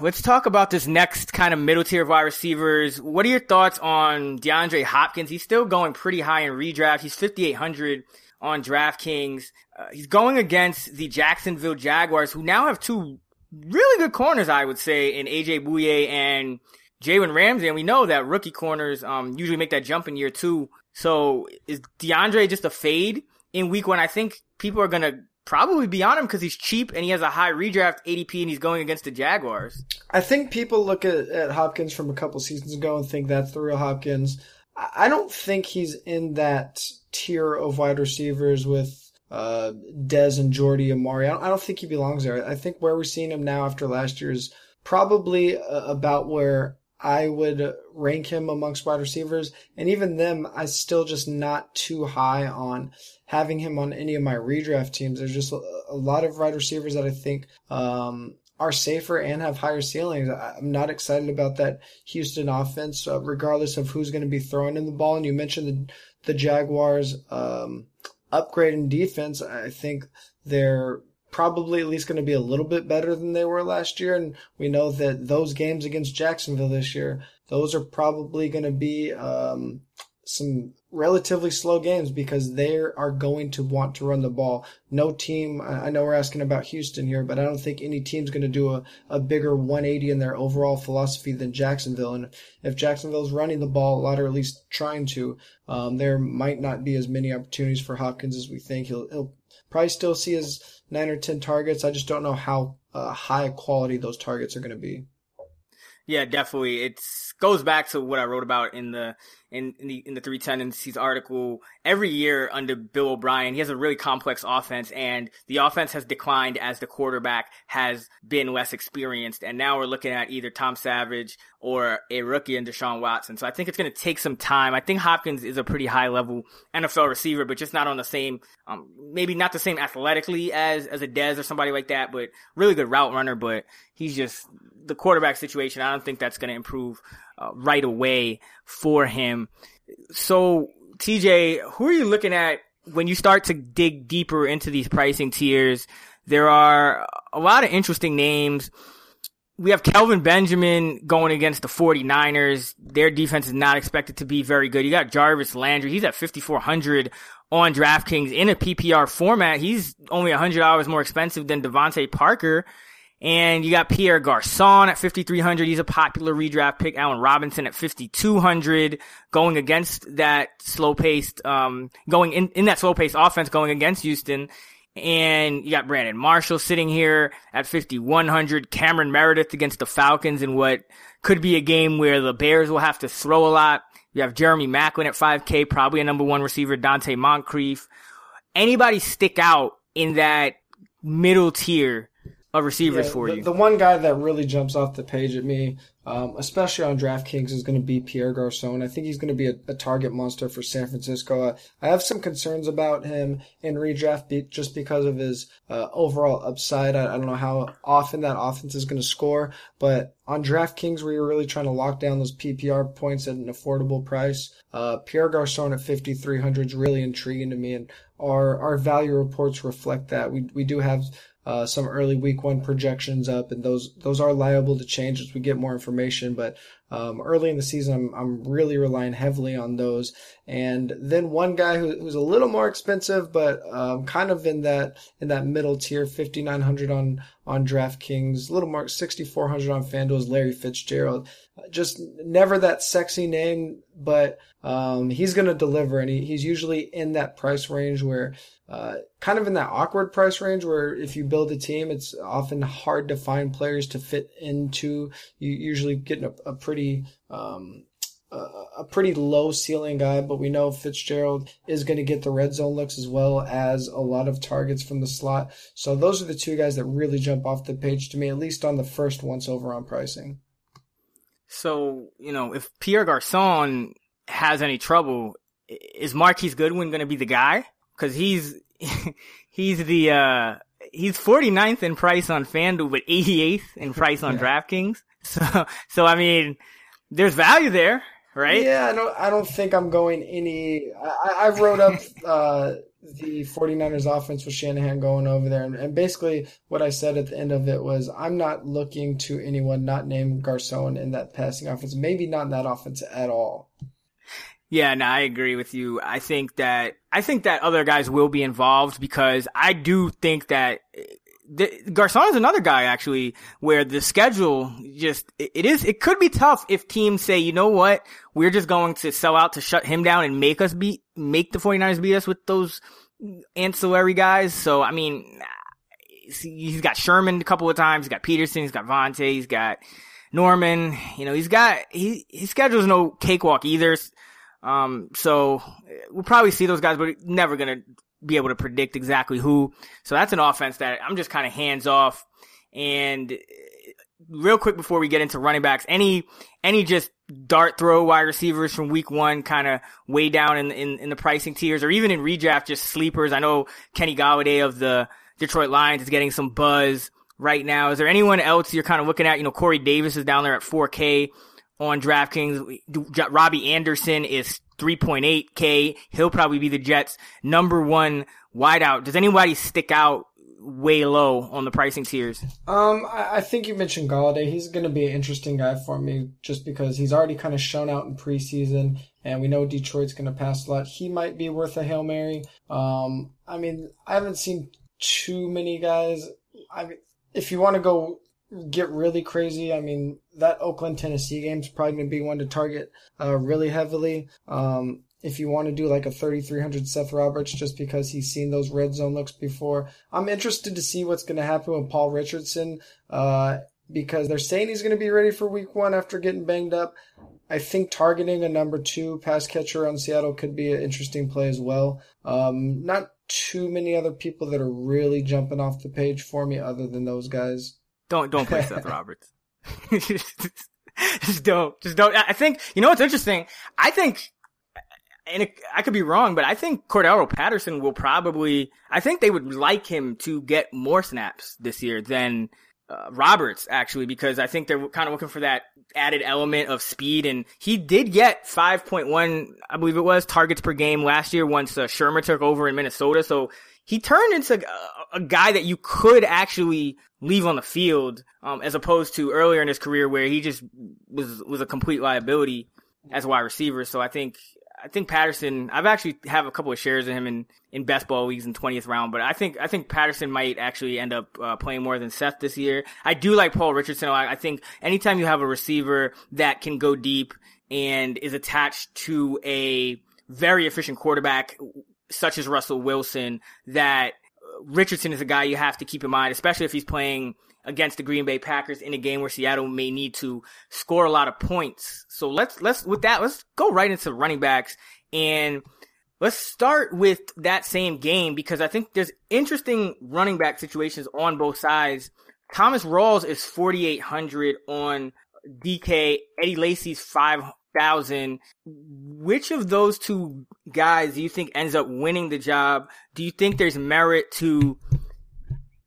Let's talk about this next kind of middle tier wide receivers. What are your thoughts on DeAndre Hopkins? He's still going pretty high in redraft. He's 5,800 on DraftKings. Uh, he's going against the Jacksonville Jaguars, who now have two really good corners, I would say, in AJ Bouye and Jalen Ramsey. And we know that rookie corners um, usually make that jump in year two. So is DeAndre just a fade in week one? I think people are going to probably be on him because he's cheap and he has a high redraft ADP and he's going against the Jaguars. I think people look at, at Hopkins from a couple seasons ago and think that's the real Hopkins. I don't think he's in that tier of wide receivers with uh, Dez and Jordy Amari. I don't, I don't think he belongs there. I think where we're seeing him now after last year is probably uh, about where I would rank him amongst wide receivers. And even them, I still just not too high on having him on any of my redraft teams. There's just a, lot of wide receivers that I think, um, are safer and have higher ceilings. I'm not excited about that Houston offense, uh, regardless of who's going to be throwing in the ball. And you mentioned the, the Jaguars, um, upgrade in defense. I think they're probably at least going to be a little bit better than they were last year. And we know that those games against Jacksonville this year, those are probably going to be um, some relatively slow games because they are going to want to run the ball. No team, I know we're asking about Houston here, but I don't think any team's going to do a, a bigger 180 in their overall philosophy than Jacksonville. And if Jacksonville's running the ball a lot, or at least trying to, um, there might not be as many opportunities for Hopkins as we think. He'll, he'll probably still see his nine or 10 targets. I just don't know how uh, high quality those targets are going to be. Yeah, definitely. It goes back to what I wrote about in the in, in the in the three tendencies article. Every year under Bill O'Brien, he has a really complex offense, and the offense has declined as the quarterback has been less experienced. And now we're looking at either Tom Savage or a rookie in Deshaun Watson. So I think it's going to take some time. I think Hopkins is a pretty high level NFL receiver, but just not on the same, um, maybe not the same athletically as as a Dez or somebody like that, but really good route runner. But he's just the quarterback situation. I don't think that's going to improve uh, right away for him. So, TJ, who are you looking at when you start to dig deeper into these pricing tiers? There are a lot of interesting names. We have Kelvin Benjamin going against the 49ers. Their defense is not expected to be very good. You got Jarvis Landry. He's at 5,400 on DraftKings in a PPR format. He's only $100 more expensive than DeVante Parker. And you got Pierre Garcon at 5,300. He's a popular redraft pick. Allen Robinson at 5,200 going against that slow paced, um, going in, in that slow paced offense going against Houston. And you got Brandon Marshall sitting here at 5,100. Cameron Meredith against the Falcons in what could be a game where the Bears will have to throw a lot. You have Jeremy Maclin at 5K, probably a number one receiver, Donte Moncrief. Anybody stick out in that middle tier of receivers Yeah, for the, you. The one guy that really jumps off the page at me, um, especially on DraftKings, is going to be Pierre Garcon. I think he's going to be a, a target monster for San Francisco. Uh, I have some concerns about him in redraft be, just because of his uh, overall upside. I, I don't know how often that offense is going to score, but on DraftKings, where you're really trying to lock down those PPR points at an affordable price, uh, Pierre Garcon at 5,300 is really intriguing to me, and our our value reports reflect that. We we do have uh, some early week one projections up, and those those are liable to change as we get more information. But um, early in the season, I'm I'm really relying heavily on those. And then one guy who, who's a little more expensive, but um, kind of in that in that middle tier, 5,900 on on DraftKings, a little more 6,400 on FanDuel is Larry Fitzgerald. Just never that sexy name, but um, he's going to deliver, and he, he's usually in that price range where uh, kind of in that awkward price range where if you build a team, it's often hard to find players to fit into. You usually get a, a pretty um, a, pretty low ceiling guy, but we know Fitzgerald is going to get the red zone looks as well as a lot of targets from the slot. So those are the two guys that really jump off the page to me, at least on the first once over on pricing. So, you know, if Pierre Garcon has any trouble, is Marquise Goodwin going to be the guy? Cause he's, [laughs] he's the, uh, he's 49th in price on FanDuel, but 88th in price on DraftKings. [laughs] So, so I mean, there's value there, right? Yeah, I don't. I don't think I'm going any. I, I wrote up [laughs] uh, the 49ers offense with Shanahan going over there, and, and basically what I said at the end of it was, I'm not looking to anyone not named Garcon in that passing offense. Maybe not in that offense at all. Yeah, no, I agree with you. I think that I think that other guys will be involved because I do think that eh, the, Garcon is another guy actually where the schedule just it, it is it could be tough if teams say, you know what, we're just going to sell out to shut him down and make us beat make the 49ers beat us with those ancillary guys. So I mean, he's got Sherman a couple of times. He's got Peterson. He's got Vontae. He's got Norman. You know, he's got he his schedule's no cakewalk either. Um, so we'll probably see those guys, but never gonna be able to predict exactly who. So that's an offense that I'm just kind of hands off. And real quick before we get into running backs, any any just dart throw wide receivers from week one kind of way down in, in, in the pricing tiers or even in redraft just sleepers. I know Kenny Golladay of the Detroit Lions is getting some buzz right now. Is there anyone else you're kind of looking at? You know, Corey Davis is down there at 4K on DraftKings. Robbie Anderson is 3.8K. He'll probably be the Jets' number one wideout. Does anybody stick out way low on the pricing tiers? Um, I, think you mentioned Golladay. He's going to be an interesting guy for me just because he's already kind of shown out in preseason, and we know Detroit's going to pass a lot. He might be worth a hail mary. Um, I mean, I haven't seen too many guys. I mean, if you want to go get really crazy, I mean, that Oakland Tennessee game is probably going to be one to target uh, really heavily. Um, if you want to do like a 3300 Seth Roberts just because he's seen those red zone looks before. I'm interested to see what's going to happen with Paul Richardson uh, because they're saying he's going to be ready for week one after getting banged up. I think targeting a number two pass catcher on Seattle could be an interesting play as well. Um, not too many other people that are really jumping off the page for me other than those guys. Don't don't play Seth [laughs] Roberts. [laughs] just don't. Just don't. I think you know what's interesting. I think, and it, I could be wrong, but I think Cordarrelle Patterson will probably. I think they would like him to get more snaps this year than uh, Roberts actually, because I think they're kind of looking for that added element of speed. And he did get 5.1, I believe it was, targets per game last year once uh, Shurmur took over in Minnesota. So he turned into a, a guy that you could actually leave on the field, um, as opposed to earlier in his career where he just was was a complete liability as a wide receiver. So I think I think Patterson. I've actually have a couple of shares of him in in best ball leagues in twentieth round, but I think I think Patterson might actually end up uh, playing more than Seth this year. I do like Paul Richardson. I, I think anytime you have a receiver that can go deep and is attached to a very efficient quarterback such as Russell Wilson, that Richardson is a guy you have to keep in mind, especially if he's playing against the Green Bay Packers in a game where Seattle may need to score a lot of points. So let's let's with that let's go right into running backs and let's start with that same game because I think there's interesting running back situations on both sides. Thomas Rawls is 4800 on DK, Eddie Lacy's 5000. Which of those two guys do you think ends up winning the job? Do you think there's merit to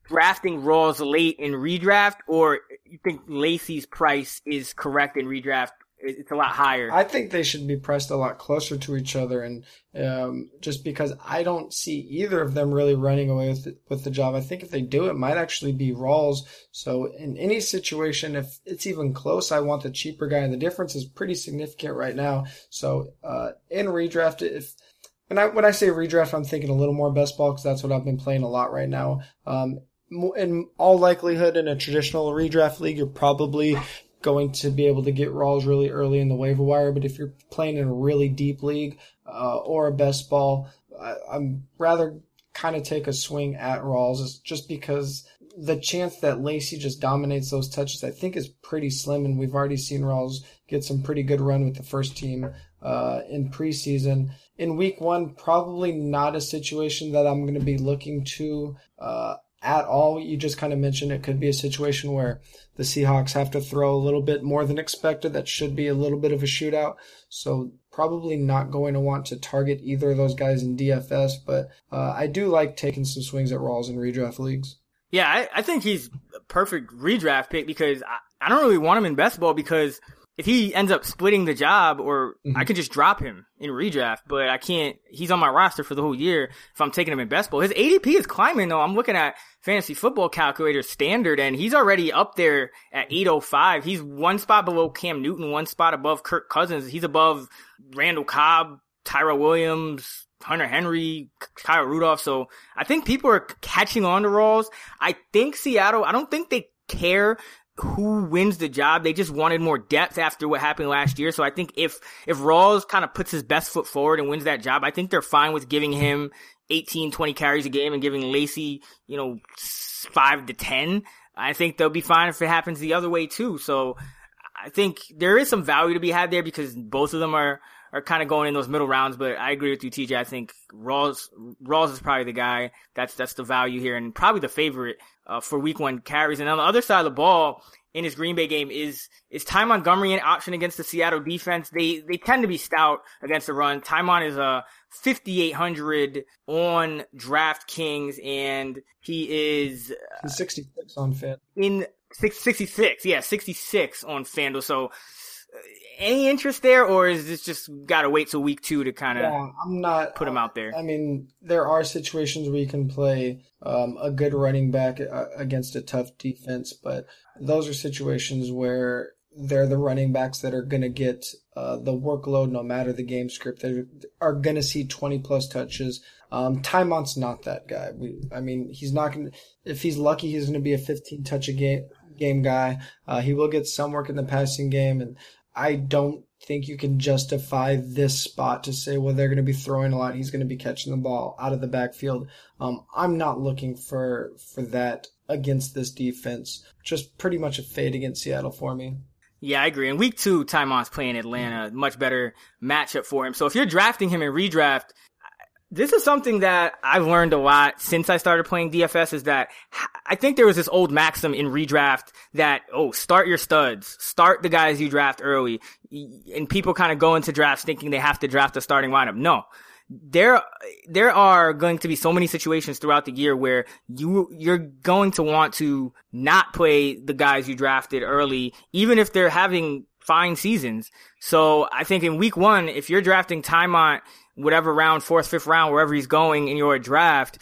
drafting Rawls late in redraft, or you think Lacy's price is correct in redraft? It's a lot higher. I think they should be pressed a lot closer to each other, and um, just because I don't see either of them really running away with the, with the job. I think if they do, it might actually be Rawls. So in any situation, if it's even close, I want the cheaper guy, and the difference is pretty significant right now. So uh, in redraft, if and I when I say redraft, I'm thinking a little more best ball because that's what I've been playing a lot right now. Um, in all likelihood, in a traditional redraft league, you're probably going to be able to get Rawls really early in the waiver wire. But if you're playing in a really deep league uh, or a best ball, I, I'm rather kind of take a swing at Rawls just because the chance that Lacy just dominates those touches, I think, is pretty slim. And we've already seen Rawls get some pretty good run with the first team uh, in preseason. In week one, probably not a situation that I'm going to be looking to uh, at all. You just kind of mentioned it could be a situation where the Seahawks have to throw a little bit more than expected. That should be a little bit of a shootout. So probably not going to want to target either of those guys in DFS, but uh, I do like taking some swings at Rawls in redraft leagues. Yeah, I, I think he's a perfect redraft pick because I, I don't really want him in best ball because – if he ends up splitting the job, or mm-hmm. I could just drop him in redraft, but I can't. He's on my roster for the whole year if I'm taking him in best ball. His ADP is climbing though. I'm looking at fantasy football calculator standard, and he's already up there at 805. He's one spot below Cam Newton, one spot above Kirk Cousins. He's above Randall Cobb, Tyrell Williams, Hunter Henry, Kyle Rudolph. So I think people are catching on to Rawls. I think Seattle, I don't think they care who wins the job. They just wanted more depth after what happened last year. So I think if, if Rawls kind of puts his best foot forward and wins that job, I think they're fine with giving him 18, 20 carries a game and giving Lacy, you know, five to 10, I think they'll be fine if it happens the other way too. So I think there is some value to be had there because both of them are, are kind of going in those middle rounds, but I agree with you, TJ. I think Rawls, Rawls is probably the guy. That's, that's the value here and probably the favorite, uh, for week one carries. And on the other side of the ball, in his Green Bay game is is Ty Montgomery an option against the Seattle defense? They they tend to be stout against the run. Tymon is a 5800 on DraftKings and he is He's 66 on Fit. in six, 66. Yeah, 66 on FanDuel. So uh, any interest there or is this just got to wait till week 2 to kind of Yeah, I'm not put him out there? I mean, there are situations where you can play um, a good running back uh, against a tough defense, but those are situations where they're the running backs that are going to get uh, the workload no matter the game script. They are going to see 20 plus touches. Um, Tymont's not that guy. We, I mean, he's not going to, if he's lucky, he's going to be a 15 touch a game, game guy. Uh, he will get some work in the passing game. And I don't think you can justify this spot to say, well, they're going to be throwing a lot. He's going to be catching the ball out of the backfield. Um, I'm not looking for, for that against this defense. Just pretty much a fade against Seattle for me. Yeah, I agree. In week two, Tymon's playing Atlanta, much better matchup for him. So if you're drafting him in redraft, this is something that I've learned a lot since I started playing DFS is that I think there was this old maxim in redraft that, oh, start your studs, start the guys you draft early. And people kind of go into drafts thinking they have to draft a starting lineup. No, there there are going to be so many situations throughout the year where you you're going to want to not play the guys you drafted early, even if they're having fine seasons. So I think in week one, if you're drafting Tymont, whatever round, fourth, fifth round, wherever he's going in your draft,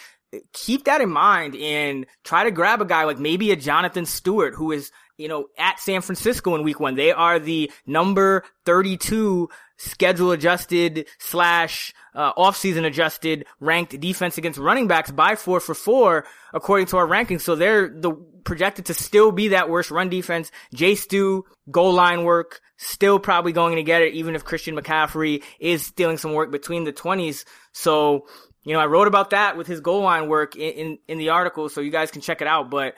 keep that in mind and try to grab a guy like maybe a Jonathan Stewart who is, you know, at San Francisco in week one. They are the number 32 schedule adjusted slash uh, offseason adjusted ranked defense against running backs by four for four according to our rankings. So they're the projected to still be that worst run defense. Jay Stu, goal line work, still probably going to get it even if Christian McCaffrey is stealing some work between the 20s. So, you know, I wrote about that with his goal line work in, in, in, the article, so you guys can check it out. But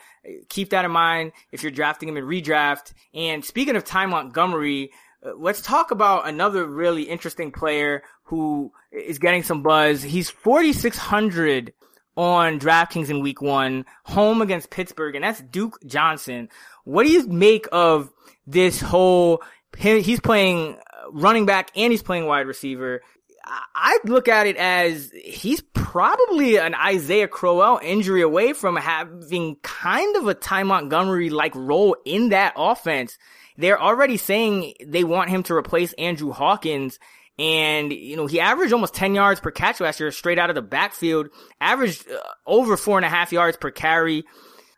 keep that in mind if you're drafting him in redraft. And speaking of Ty Montgomery, let's talk about another really interesting player who is getting some buzz. He's 4,600 on DraftKings in week one, home against Pittsburgh, and that's Duke Johnson. What do you make of this whole, he's playing uh, running back and he's playing wide receiver. I look at it as he's probably an Isaiah Crowell injury away from having kind of a Ty Montgomery like role in that offense. They're already saying they want him to replace Andrew Hawkins. And, you know, he averaged almost 10 yards per catch last year straight out of the backfield, averaged uh, over four and a half yards per carry.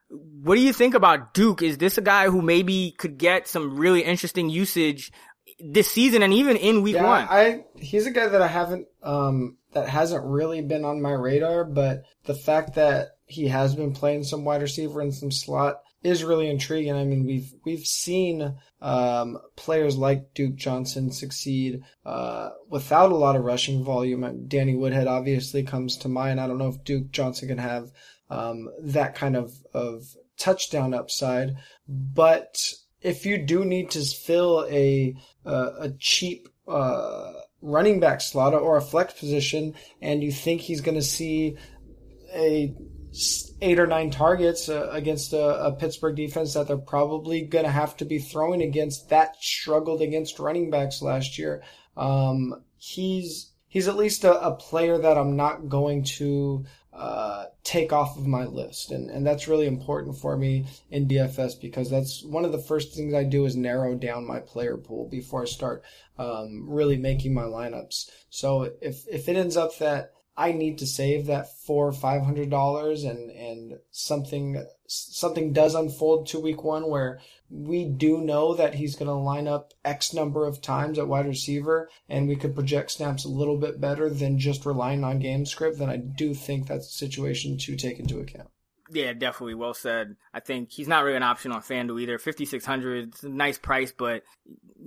What do you think about Duke? Is this a guy who maybe could get some really interesting usage this season and even in week yeah, one? I he's a guy that I haven't um that hasn't really been on my radar, but the fact that he has been playing some wide receiver and some slot is really intriguing. I mean, we've we've seen um, players like Duke Johnson succeed uh, without a lot of rushing volume. Danny Woodhead obviously comes to mind. I don't know if Duke Johnson can have um, that kind of of touchdown upside, but if you do need to fill a uh, a cheap uh, running back slot or a flex position, and you think he's going to see a eight or nine targets uh, against a, a, Pittsburgh defense that they're probably going to have to be throwing against that struggled against running backs last year. Um, he's he's at least a, a, player that I'm not going to uh, take off of my list, and and that's really important for me in DFS because that's one of the first things I do is narrow down my player pool before I start um, really making my lineups. So if if it ends up that I need to save that four or five hundred dollars and and something something does unfold to week one where we do know that he's going to line up X number of times at wide receiver and we could project snaps a little bit better than just relying on game script, then I do think that's a situation to take into account. Yeah, definitely. Well said. I think he's not really an option on FanDuel either. 5,600, it's a nice price, but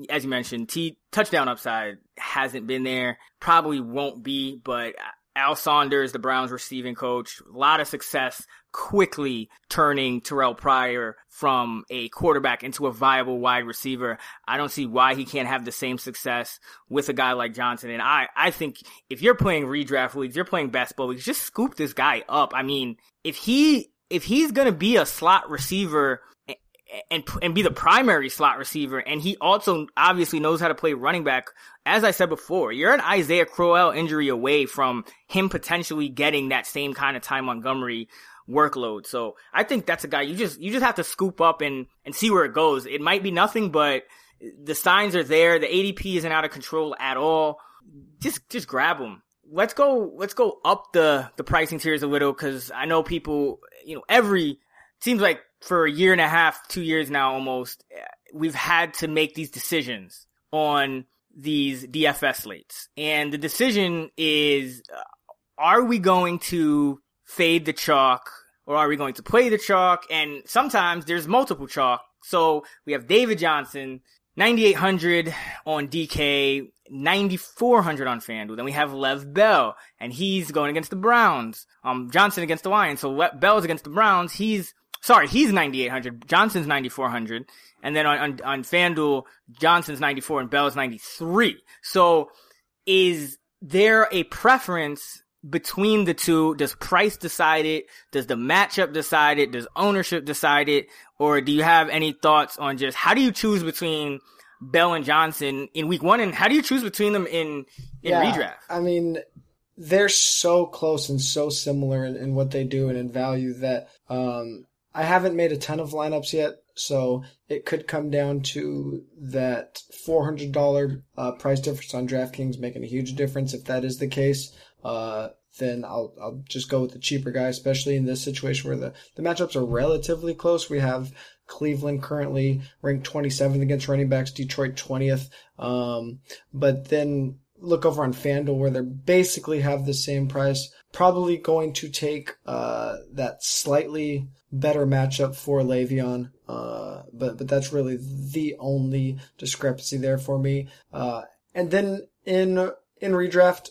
as you mentioned, T touchdown upside hasn't been there. Probably won't be, but Al Saunders, the Browns receiving coach, a lot of success quickly turning Terrelle Pryor from a quarterback into a viable wide receiver. I don't see why he can't have the same success with a guy like Johnson. And I, I think if you're playing redraft leagues, you're playing best ball leagues, just scoop this guy up. I mean, if he, if he's going to be a slot receiver and and be the primary slot receiver, and he also obviously knows how to play running back. As I said before, you're an Isaiah Crowell injury away from him potentially getting that same kind of Ty Montgomery workload. So I think that's a guy you just you just have to scoop up and and see where it goes. It might be nothing, but the signs are there. The ADP isn't out of control at all. Just just grab him. Let's go. Let's go up the the pricing tiers a little because I know people. You know, every seems like for a year and a half, two years now almost, we've had to make these decisions on these DFS slates. And the decision is, uh, are we going to fade the chalk or are we going to play the chalk? And sometimes there's multiple chalk. So we have David Johnson, 9,800 on DK, 9,400 on FanDuel. Then we have Lev Bell, and he's going against the Browns. Um, Johnson against the Lions. So Bell's against the Browns. He's Sorry, he's 9,800. Johnson's 9,400. And then on, on, on FanDuel, Johnson's 94 and Bell's 93. So is there a preference between the two? Does price decide it? Does the matchup decide it? Does ownership decide it? Or do you have any thoughts on just how do you choose between Bell and Johnson in week one? And how do you choose between them in, in Yeah, redraft? I mean, they're so close and so similar in, in what they do and in value that um, I haven't made a ton of lineups yet. So it could come down to that $400 uh, price difference on DraftKings making a huge difference. If that is the case, uh, then I'll, I'll just go with the cheaper guy, especially in this situation where the, the matchups are relatively close. We have Cleveland currently ranked 27th against running backs, Detroit 20th. Um, but then look over on FanDuel where they basically have the same price. Probably going to take uh, that slightly better matchup for Le'Veon, uh, but but that's really the only discrepancy there for me. Uh, and then in in redraft,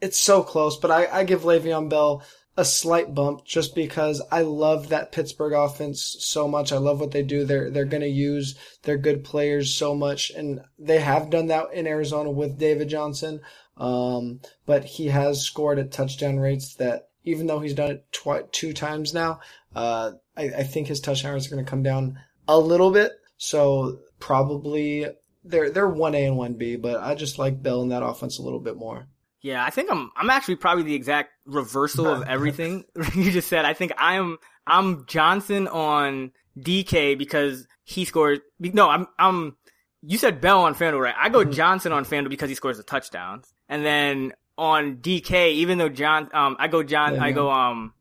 it's so close, but I, I give Le'Veon Bell a slight bump just because I love that Pittsburgh offense so much. I love what they do. They're they're going to use their good players so much, and they have done that in Arizona with David Johnson. Um, but he has scored at touchdown rates that, even though he's done it twi- two times now, uh, I, I think his touchdown rates are going to come down a little bit. So probably they're they're one A and one B, but I just like Bell in that offense a little bit more. Yeah, I think I'm I'm actually probably the exact reversal of [laughs] everything [laughs] you just said. I think I'm I'm Johnson on DK because he scored. No, I'm I'm. You said Bell on FanDuel, right? I go Johnson on FanDuel because he scores the touchdowns, and then on DK, even though John, um, I go John, I go um,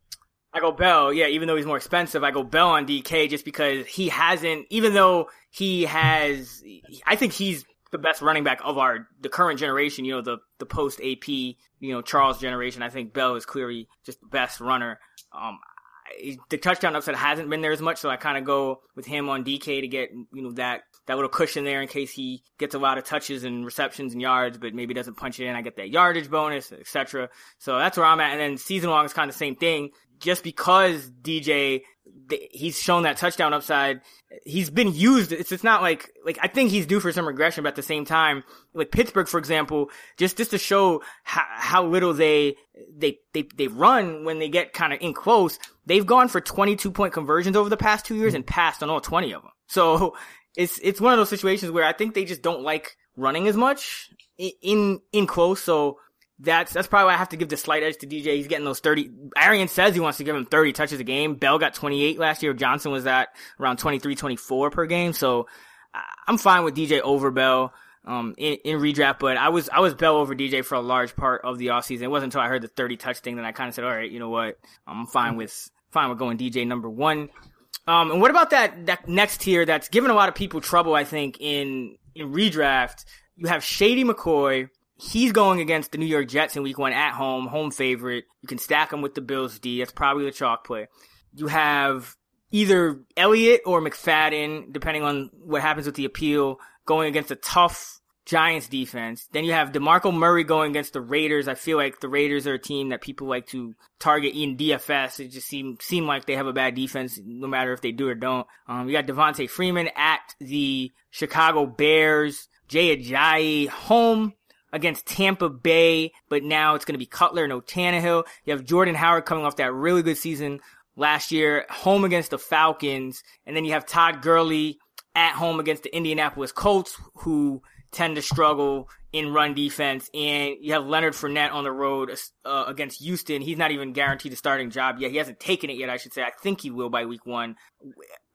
I go Bell. Yeah, even though he's more expensive, I go Bell on DK just because he hasn't. Even though he has, I think he's the best running back of our the current generation. You know, the the post AP, you know, Charles generation. I think Bell is clearly just the best runner. Um, the touchdown upset hasn't been there as much, so I kind of go with him on DK to get you know that that little cushion there in case he gets a lot of touches and receptions and yards, but maybe doesn't punch it in. I get that yardage bonus, etc. So that's where I'm at. And then season long is kind of the same thing. Just because DJ, he's shown that touchdown upside, he's been used. It's it's not like like I think he's due for some regression, but at the same time, like Pittsburgh, for example, just just to show how, how little they they they they run when they get kind of in close. They've gone for 22 point conversions over the past two years and passed on all 20 of them. So it's it's one of those situations where I think they just don't like running as much in in close. So that's that's probably why I have to give the slight edge to DJ. He's getting those 30. Arians says he wants to give him 30 touches a game. Bell got 28 last year. Johnson was at around 23, 24 per game. So I'm fine with DJ over Bell. Um, in, in redraft, but I was, I was Bell over DJ for a large part of the offseason. It wasn't until I heard the 30 touch thing that I kind of said, all right, you know what? I'm fine with, fine with going DJ number one. Um, and what about that, that next tier that's given a lot of people trouble, I think, in, in redraft? You have Shady McCoy. He's going against the New York Jets in week one at home, home favorite. You can stack him with the Bills D. That's probably the chalk play. You have either Elliott or McFadden, depending on what happens with the appeal, going against a tough Giants defense. Then you have DeMarco Murray going against the Raiders. I feel like the Raiders are a team that people like to target in DFS. It just seem seem like they have a bad defense, no matter if they do or don't. Um, you got Devonta Freeman at the Chicago Bears. Jay Ajayi home against Tampa Bay, but now it's going to be Cutler, no Tannehill. You have Jordan Howard coming off that really good season last year, home against the Falcons, and then you have Todd Gurley at home against the Indianapolis Colts, who tend to struggle in run defense. And you have Leonard Fournette on the road uh, against Houston. He's not even guaranteed a starting job yet. He hasn't taken it yet, I should say. I think he will by week one.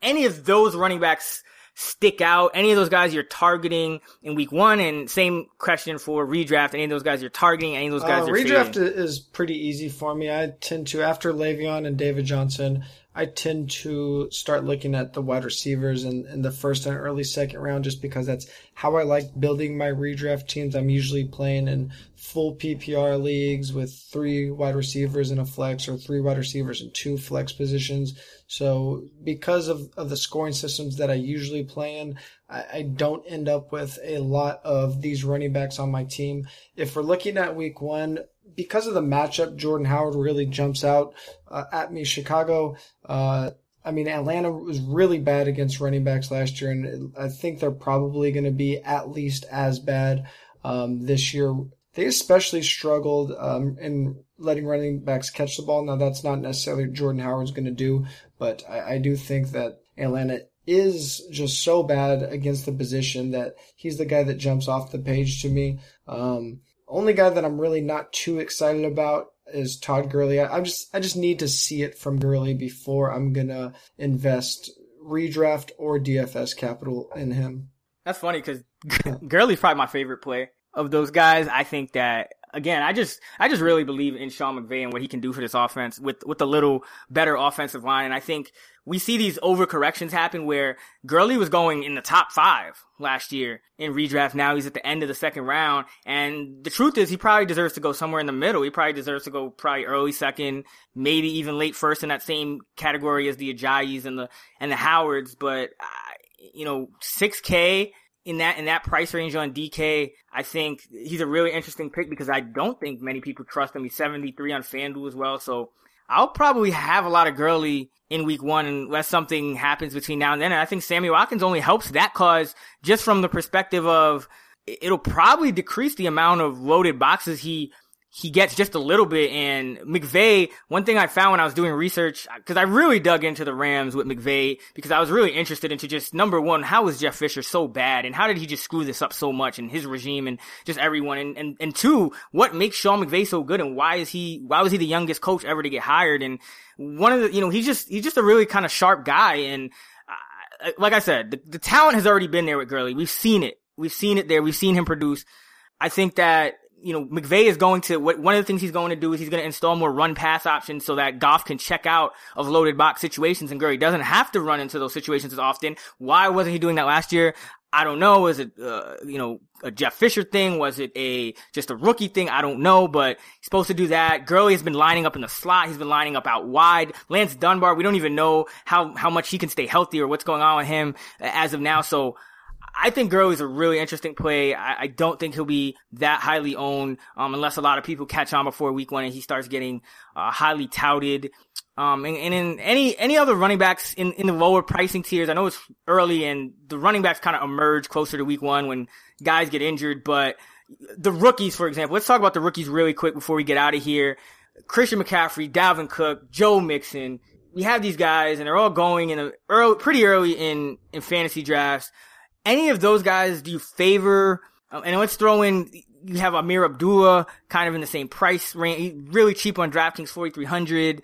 Any of those running backs stick out? Any of those guys you're targeting in week one? And same question for redraft. Any of those guys you're targeting? Any of those guys uh, redraft fading? is pretty easy for me. I tend to after Le'Veon and David Johnson. I tend to start looking at the wide receivers in, in the first and early second round just because that's how I like building my redraft teams. I'm usually playing in full PPR leagues with three wide receivers in a flex or three wide receivers in two flex positions. So because of, of the scoring systems that I usually play in, I, I don't end up with a lot of these running backs on my team. If we're looking at week one, because of the matchup, Jordan Howard really jumps out uh, at me. Chicago, uh, I mean, Atlanta was really bad against running backs last year, and I think they're probably going to be at least as bad um, this year. They especially struggled um, in letting running backs catch the ball. Now, that's not necessarily Jordan Howard's going to do, but I, I do think that Atlanta is just so bad against the position that he's the guy that jumps off the page to me. Um, only guy that I'm really not too excited about is Todd Gurley. I, I just I just need to see it from Gurley before I'm gonna invest redraft or DFS capital in him. That's funny because [laughs] Gurley's probably my favorite play of those guys. I think that again, I just I just really believe in Sean McVay and what he can do for this offense with with a little better offensive line. And I think we see these overcorrections happen where Gurley was going in the top five last year in redraft. Now he's at the end of the second round. And the truth is he probably deserves to go somewhere in the middle. He probably deserves to go probably early second, maybe even late first in that same category as the Ajayis and the, and the Howards. But, you know, 6K in that in that price range on DK, I think he's a really interesting pick because I don't think many people trust him. He's 73 on FanDuel as well, so I'll probably have a lot of Gurley in week one unless something happens between now and then. And I think Sammy Watkins only helps that cause just from the perspective of it'll probably decrease the amount of loaded boxes he he gets just a little bit. And McVay, one thing I found when I was doing research, because I really dug into the Rams with McVay, because I was really interested into just number one, how was Jeff Fisher so bad, and how did he just screw this up so much, and his regime, and just everyone, and and and two, what makes Sean McVay so good, and why is he why was he the youngest coach ever to get hired? And one of the, you know, he's just he's just a really kind of sharp guy, and uh, like I said, the, the talent has already been there with Gurley. We've seen it. We've seen it there. We've seen him produce. I think that you know, McVay is going to, what, one of the things he's going to do is he's going to install more run pass options so that Goff can check out of loaded box situations and Gurley doesn't have to run into those situations as often. Why wasn't he doing that last year? I don't know. Was it, uh, you know, a Jeff Fisher thing? Was it a, just a rookie thing? I don't know, but he's supposed to do that. Gurley has been lining up in the slot. He's been lining up out wide. Lance Dunbar, we don't even know how, how much he can stay healthy or what's going on with him as of now. So, I think Gurley's a really interesting play. I, I, don't think he'll be that highly owned, um, unless a lot of people catch on before week one and he starts getting, uh, highly touted. Um, and, and, in any, any other running backs in, in the lower pricing tiers, I know it's early and the running backs kind of emerge closer to week one when guys get injured, but the rookies, for example, let's talk about the rookies really quick before we get out of here. Christian McCaffrey, Dalvin Cook, Joe Mixon. We have these guys and they're all going in a early, pretty early in, in fantasy drafts any of those guys do you favor? Um, and let's throw in you have Ameer Abdullah kind of in the same price range, really cheap on DraftKings, forty three hundred.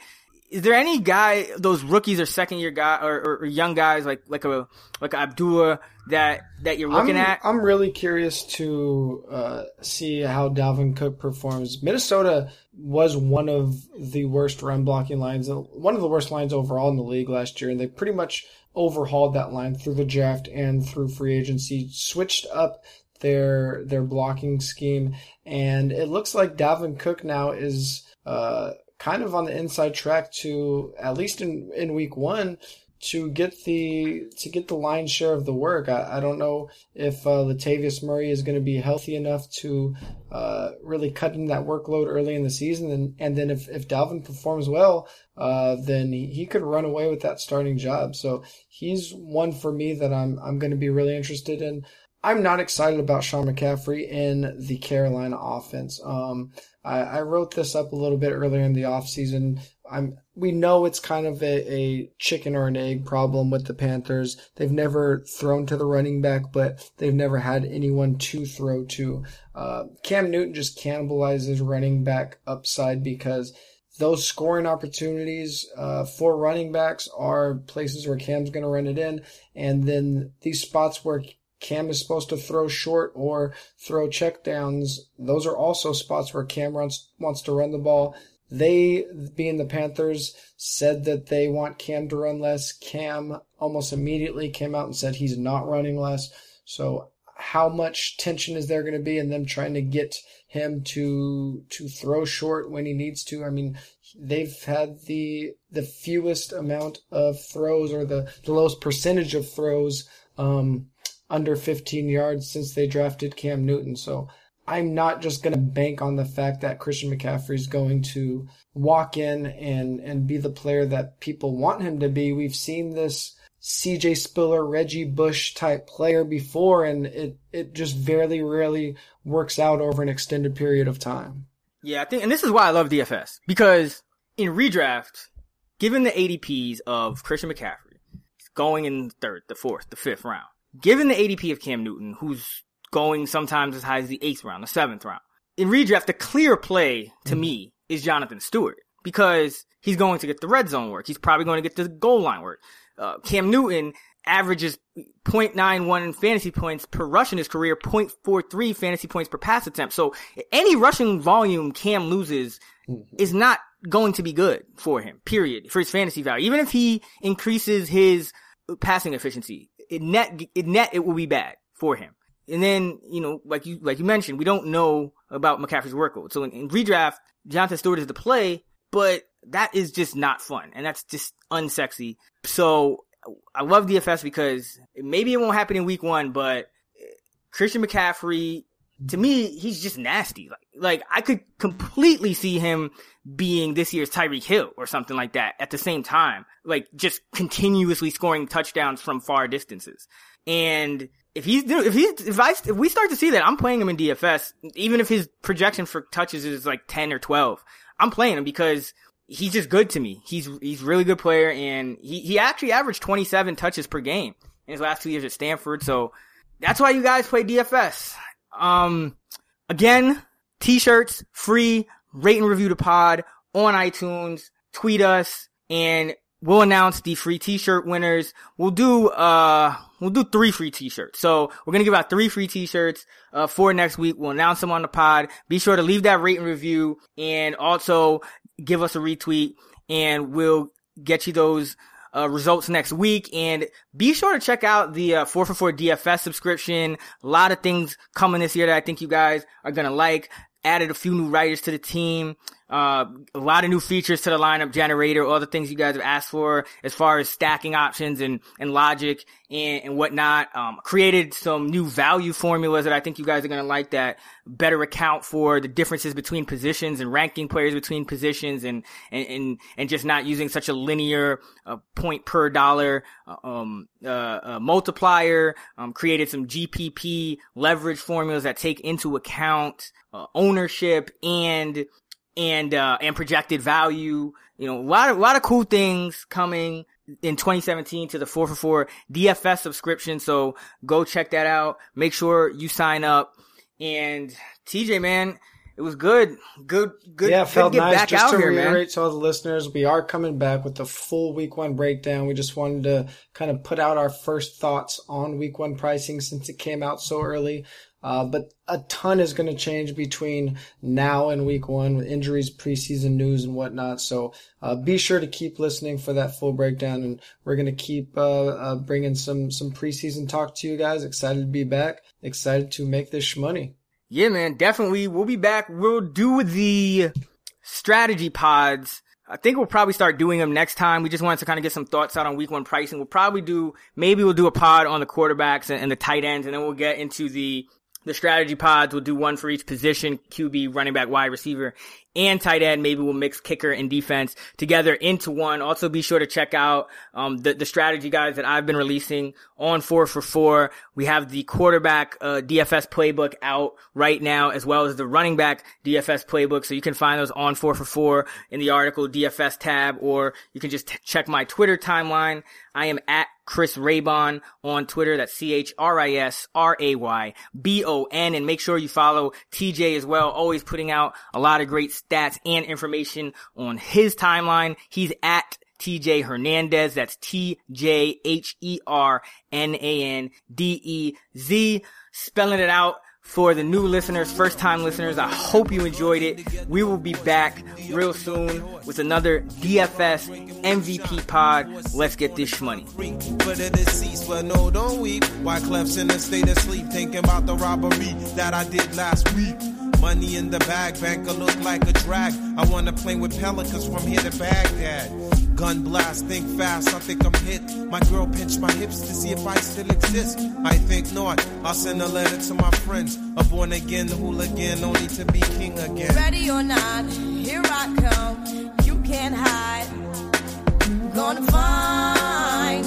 Is there any guy, those rookies or second year guy or, or, or, young guys like like a like Abdullah that that you're looking I'm, at? I'm really curious to uh, see how Dalvin Cook performs. Minnesota was one of the worst run blocking lines, one of the worst lines overall in the league last year, and they pretty much overhauled that line through the draft and through free agency, switched up their their blocking scheme, and it looks like Dalvin Cook now is uh, kind of on the inside track to at least in in week one to get the to get the lion's share of the work. I, I don't know if uh, Latavius Murray is going to be healthy enough to uh, really cut in that workload early in the season, and and then if if Dalvin performs well, uh, then he, could run away with that starting job. So he's one for me that I'm I'm going to be really interested in. I'm not excited about Sean McCaffrey in the Carolina offense. Um, I, I, wrote this up a little bit earlier in the offseason. I'm, we know it's kind of a, a chicken or an egg problem with the Panthers. They've never thrown to the running back, but they've never had anyone to throw to. Uh, Cam Newton just cannibalizes running back upside because those scoring opportunities uh, for running backs are places where Cam's going to run it in, and then these spots where Cam is supposed to throw short or throw checkdowns. Those are also spots where Cam wants, wants to run the ball. They, being the Panthers, said that they want Cam to run less. Cam almost immediately came out and said he's not running less. So how much tension is there going to be in them trying to get him to to throw short when he needs to? I mean, they've had the the fewest amount of throws or the, the lowest percentage of throws um, under 15 yards since they drafted Cam Newton. So I'm not just going to bank on the fact that Christian McCaffrey is going to walk in and, and be the player that people want him to be. We've seen this CJ Spiller, Reggie Bush type player before, and it, it just very rarely works out over an extended period of time. Yeah, I think, and this is why I love DFS because in redraft, given the ADPs of Christian McCaffrey, going in the third, the fourth, the fifth round, given the ADP of Cam Newton, who's going sometimes as high as the eighth round, the seventh round, in redraft, the clear play to mm-hmm. me is Jonathan Stewart because he's going to get the red zone work. He's probably going to get the goal line work. Uh, Cam Newton averages 0.91 fantasy points per rush in his career, 0.43 fantasy points per pass attempt. So any rushing volume Cam loses is not going to be good for him, period, for his fantasy value. Even if he increases his passing efficiency, it net, it net, it will be bad for him. And then, you know, like you, like you mentioned, we don't know about McCaffrey's workload. So in, in redraft, Jonathan Stewart is the play, but that is just not fun. And that's just unsexy. So I love DFS because maybe it won't happen in week one, but eh, Christian McCaffrey, to me, he's just nasty. Like, like I could completely see him being this year's Tyreek Hill or something like that at the same time, like just continuously scoring touchdowns from far distances. And if he's, if he, if I, if we start to see that, I'm playing him in DFS, even if his projection for touches is like 10 or 12, I'm playing him because he's just good to me. He's, he's really good player and he, he actually averaged 27 touches per game in his last two years at Stanford. So that's why you guys play DFS. Um, again, t-shirts, free, rate and review the pod on iTunes, tweet us, and we'll announce the free t-shirt winners. We'll do, uh, we'll do three free t-shirts. So we're to give out three free t-shirts, uh, for next week. We'll announce them on the pod. Be sure to leave that rate and review and also give us a retweet and we'll get you those, uh, results next week. And be sure to check out the uh, 4 for 4 DFS subscription. A lot of things coming this year that I think you guys are going to like added a few new writers to the team, uh, a lot of new features to the lineup generator, all the things you guys have asked for as far as stacking options and, and logic and, and whatnot. Um, created some new value formulas that I think you guys are going to like that better account for the differences between positions and ranking players between positions and, and, and, and just not using such a linear uh, point per dollar, uh, um, uh, uh, multiplier, um, created some GPP leverage formulas that take into account, uh, ownership and, and, uh, and projected value. You know, a lot of, a lot of cool things coming in 2017 to the 4 for 4 DFS subscription. So go check that out. Make sure you sign up. And TJ, man, it was good. Good, good. Yeah, felt nice. Just to here, reiterate man. to all the listeners, we are coming back with the full week one breakdown. We just wanted to kind of put out our first thoughts on week one pricing since it came out so early. Uh, but a ton is going to change between now and week one with injuries, preseason news, and whatnot. So uh, be sure to keep listening for that full breakdown, and we're going to keep uh, uh, bringing some some preseason talk to you guys. Excited to be back. Excited to make this money. Yeah, man, definitely. We'll be back. We'll do the strategy pods I think we'll probably start doing them next time. We just wanted to kind of get some thoughts out on week one pricing. We'll probably do, maybe we'll do a pod on the quarterbacks and, and the tight ends, and then we'll get into the the strategy pods. We'll do one for each position, QB, running back, wide receiver, and tight end. Maybe we'll mix kicker and defense together into one. Also be sure to check out, um, the, the strategy guys that I've been releasing on four for four. We have the quarterback, uh, DFS playbook out right now, as well as the running back DFS playbook. So you can find those on four for four in the article DFS tab, or you can just t- check my Twitter timeline. I am at Chris Raybon on Twitter. That's C-H-R-I-S-R-A-Y-B-O-N. And make sure you follow TJ as well. Always putting out a lot of great stats and information on his timeline. He's at TJ Hernandez. That's T J H E R N A N D E Z. Spelling it out for the new listeners, first time listeners. I hope you enjoyed it. We will be back real soon with another DFS MVP pod. Let's get this money. It is cease, but no, don't weep. Wyclef's in a state of sleep, thinking about the robbery that I did last week. Money in the bag, banker look like a drag. I wanna play with pelicans from here to Baghdad. Gun blast, think fast, I think I'm hit. My girl pinched my hips to see if I still exist. I think not. I'll send a letter to my friends. A born again the hooligan, only to be king again. Ready or not, here I come. You can't hide. Gonna find